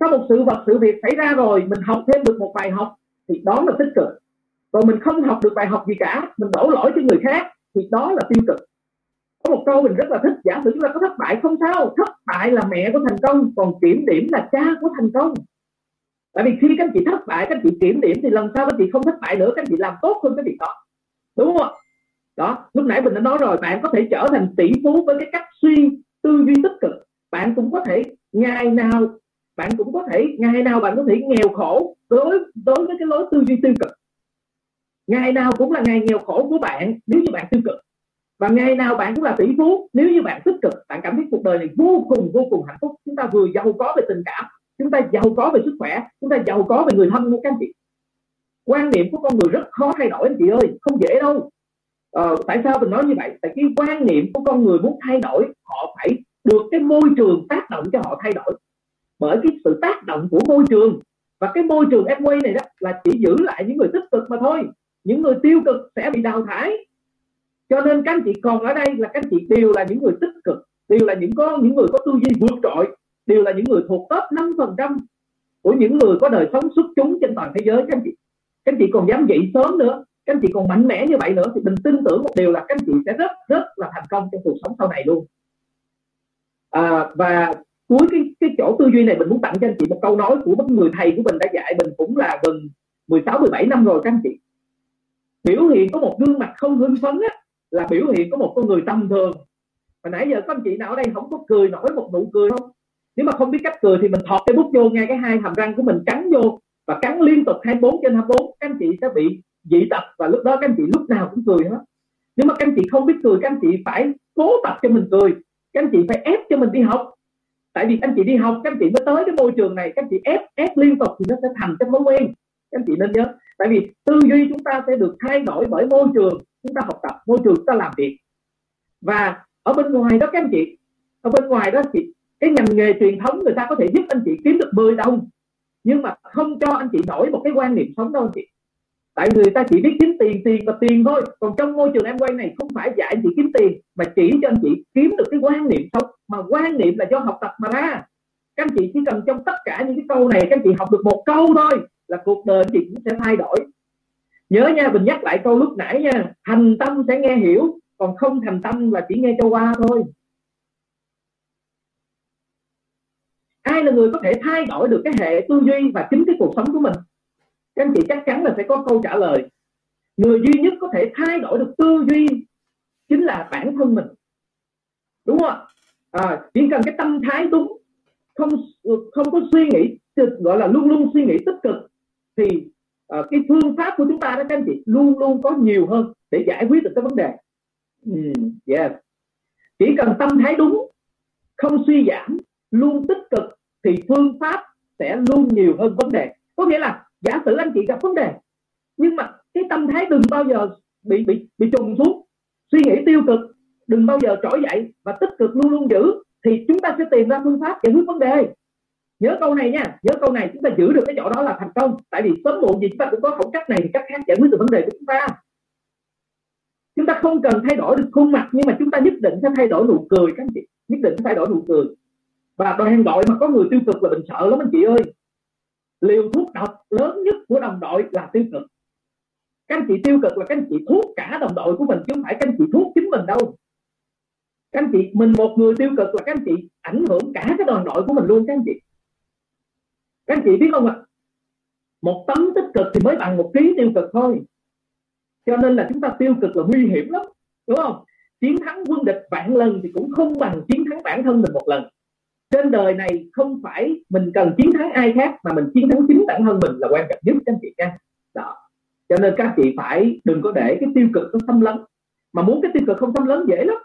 Sau một sự vật, sự việc xảy ra rồi, mình học thêm được một bài học, thì đó là tích cực. Rồi mình không học được bài học gì cả, mình đổ lỗi cho người khác, thì đó là tiêu cực. Có một câu mình rất là thích, giả sử chúng ta có thất bại không sao? Thất bại là mẹ của thành công, còn kiểm điểm là cha của thành công. Tại vì khi các anh chị thất bại, các anh chị kiểm điểm thì lần sau các anh chị không thất bại nữa, các anh chị làm tốt hơn cái việc đó đúng không đó, lúc nãy mình đã nói rồi, bạn có thể trở thành tỷ phú với cái cách suy tư duy tích cực. Bạn cũng có thể ngày nào, bạn cũng có thể, ngày nào bạn có thể nghèo khổ đối đối với cái lối tư duy tiêu cực. Ngày nào cũng là ngày nghèo khổ của bạn nếu như bạn tiêu cực. Và ngày nào bạn cũng là tỷ phú nếu như bạn tích cực. Bạn cảm thấy cuộc đời này vô cùng vô cùng hạnh phúc. Chúng ta vừa giàu có về tình cảm, chúng ta giàu có về sức khỏe, chúng ta giàu có về người thân của các anh chị quan niệm của con người rất khó thay đổi anh chị ơi không dễ đâu. Ờ, tại sao mình nói như vậy? Tại cái quan niệm của con người muốn thay đổi họ phải được cái môi trường tác động cho họ thay đổi. Bởi cái sự tác động của môi trường và cái môi trường Amway này đó là chỉ giữ lại những người tích cực mà thôi. Những người tiêu cực sẽ bị đào thải. Cho nên các anh chị còn ở đây là các anh chị đều là những người tích cực đều là những con những người có tư duy vượt trội đều là những người thuộc top 5 phần trăm của những người có đời sống xuất chúng trên toàn thế giới các anh chị các anh chị còn dám dậy sớm nữa. Các anh chị còn mạnh mẽ như vậy nữa thì mình tin tưởng một điều là các anh chị sẽ rất rất là thành công trong cuộc sống sau này luôn. À, và cuối cái cái chỗ tư duy này mình muốn tặng cho anh chị một câu nói của một người thầy của mình đã dạy mình cũng là gần 16 17 năm rồi các anh chị. Biểu hiện có một gương mặt không hưng phấn á, là biểu hiện có một con người tầm thường. Và nãy giờ có anh chị nào ở đây không có cười nổi một nụ cười không? Nếu mà không biết cách cười thì mình thọt cái bút vô ngay cái hai hàm răng của mình cắn vô và cắn liên tục 24 trên 24 các anh chị sẽ bị dị tập và lúc đó các anh chị lúc nào cũng cười hết nếu mà các anh chị không biết cười các anh chị phải cố tập cho mình cười các anh chị phải ép cho mình đi học tại vì anh chị đi học các anh chị mới tới cái môi trường này các anh chị ép ép liên tục thì nó sẽ thành cái thói quen các anh chị nên nhớ tại vì tư duy chúng ta sẽ được thay đổi bởi môi trường chúng ta học tập môi trường chúng ta làm việc và ở bên ngoài đó các anh chị ở bên ngoài đó chị cái ngành nghề truyền thống người ta có thể giúp anh chị kiếm được 10 đồng nhưng mà không cho anh chị đổi một cái quan niệm sống đâu, anh chị. Tại người ta chỉ biết kiếm tiền tiền và tiền thôi. Còn trong môi trường em quay này không phải dạy anh chị kiếm tiền, mà chỉ cho anh chị kiếm được cái quan niệm sống. Mà quan niệm là do học tập mà ra. Các anh chị chỉ cần trong tất cả những cái câu này, các anh chị học được một câu thôi là cuộc đời anh chị cũng sẽ thay đổi. Nhớ nha mình nhắc lại câu lúc nãy nha. Thành tâm sẽ nghe hiểu, còn không thành tâm là chỉ nghe cho qua thôi. Ai là người có thể thay đổi được cái hệ tư duy và chính cái cuộc sống của mình? Các anh chị chắc chắn là sẽ có câu trả lời. Người duy nhất có thể thay đổi được tư duy chính là bản thân mình. Đúng không à, chỉ cần cái tâm thái đúng không không có suy nghĩ gọi là luôn luôn suy nghĩ tích cực thì uh, cái phương pháp của chúng ta đó các anh chị luôn luôn có nhiều hơn để giải quyết được cái vấn đề. Ừ, mm, yes chỉ cần tâm thái đúng không suy giảm luôn tích cực thì phương pháp sẽ luôn nhiều hơn vấn đề. Có nghĩa là giả sử anh chị gặp vấn đề, nhưng mà cái tâm thái đừng bao giờ bị bị bị trùng xuống. Suy nghĩ tiêu cực, đừng bao giờ trỗi dậy và tích cực luôn luôn giữ, thì chúng ta sẽ tìm ra phương pháp giải quyết vấn đề. Nhớ câu này nha, nhớ câu này chúng ta giữ được cái chỗ đó là thành công. Tại vì sớm muộn gì chúng ta cũng có khẩu cách này thì cách khác giải quyết được vấn đề của chúng ta. Chúng ta không cần thay đổi được khuôn mặt, nhưng mà chúng ta nhất định sẽ thay đổi nụ cười các anh chị. Nhất định thay đổi nụ cười và đoàn đội mà có người tiêu cực là mình sợ lắm anh chị ơi. Liều thuốc độc lớn nhất của đồng đội là tiêu cực. Các anh chị tiêu cực là các anh chị thuốc cả đồng đội của mình chứ không phải các anh chị thuốc chính mình đâu. Các anh chị, mình một người tiêu cực là các anh chị ảnh hưởng cả cái đoàn đội của mình luôn các anh chị. Các anh chị biết không ạ? Một tấm tích cực thì mới bằng một ký tiêu cực thôi. Cho nên là chúng ta tiêu cực là nguy hiểm lắm, đúng không? Chiến thắng quân địch vạn lần thì cũng không bằng chiến thắng bản thân mình một lần trên đời này không phải mình cần chiến thắng ai khác, mà mình chiến thắng chính bản thân mình là quan trọng nhất, các anh chị nha. Đó. Cho nên các chị phải đừng có để cái tiêu cực nó xâm lấn. Mà muốn cái tiêu cực không xâm lấn dễ lắm.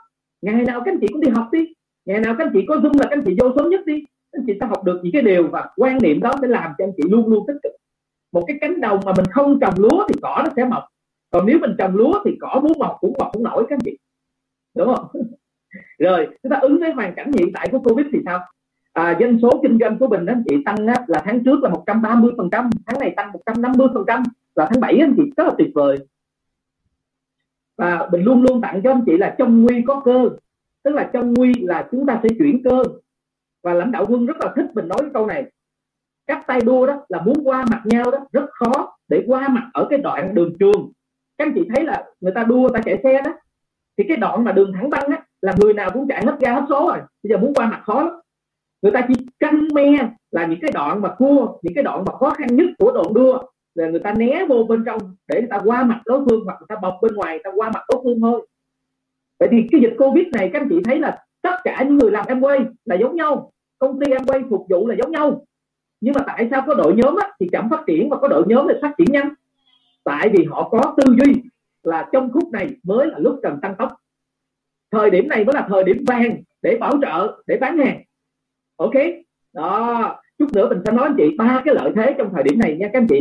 Ngày nào các anh chị cũng đi học đi. Ngày nào các anh chị có dung là các anh chị vô sớm nhất đi. Các anh chị sẽ học được những cái điều và quan niệm đó sẽ làm cho anh chị luôn luôn tích cực. Một cái cánh đồng mà mình không trồng lúa thì cỏ nó sẽ mọc. Còn nếu mình trồng lúa thì cỏ muốn mọc cũng mọc không nổi các anh chị. Đúng không? Rồi, chúng ta ứng với hoàn cảnh hiện tại của covid thì sao? À, doanh số kinh doanh của bình anh chị tăng á, là tháng trước là 130 phần trăm tháng này tăng 150 phần trăm là tháng 7 anh chị rất là tuyệt vời. Và mình luôn luôn tặng cho anh chị là trong nguy có cơ tức là trong nguy là chúng ta sẽ chuyển cơ. Và lãnh đạo quân rất là thích mình nói cái câu này. Các tay đua đó là muốn qua mặt nhau đó rất khó để qua mặt ở cái đoạn đường trường. Các anh chị thấy là người ta đua ta chạy xe đó thì cái đoạn mà đường thẳng băng á là người nào cũng chạy hết ga hết số rồi. Bây giờ muốn qua mặt khó lắm người ta chỉ căng me là những cái đoạn mà cua những cái đoạn mà khó khăn nhất của đoạn đua là người ta né vô bên trong để người ta qua mặt đối phương hoặc người ta bọc bên ngoài người ta qua mặt đối phương thôi. Vậy thì cái dịch covid này các anh chị thấy là tất cả những người làm em quay là giống nhau công ty em quay phục vụ là giống nhau. Nhưng mà tại sao có đội nhóm á, thì chậm phát triển và có đội nhóm thì phát triển nhanh? Tại vì họ có tư duy là trong khúc này mới là lúc cần tăng tốc. Thời điểm này mới là thời điểm vàng để bảo trợ để bán hàng ok. Đó. Chút nữa mình sẽ nói anh chị ba cái lợi thế trong thời điểm này nha, các anh chị.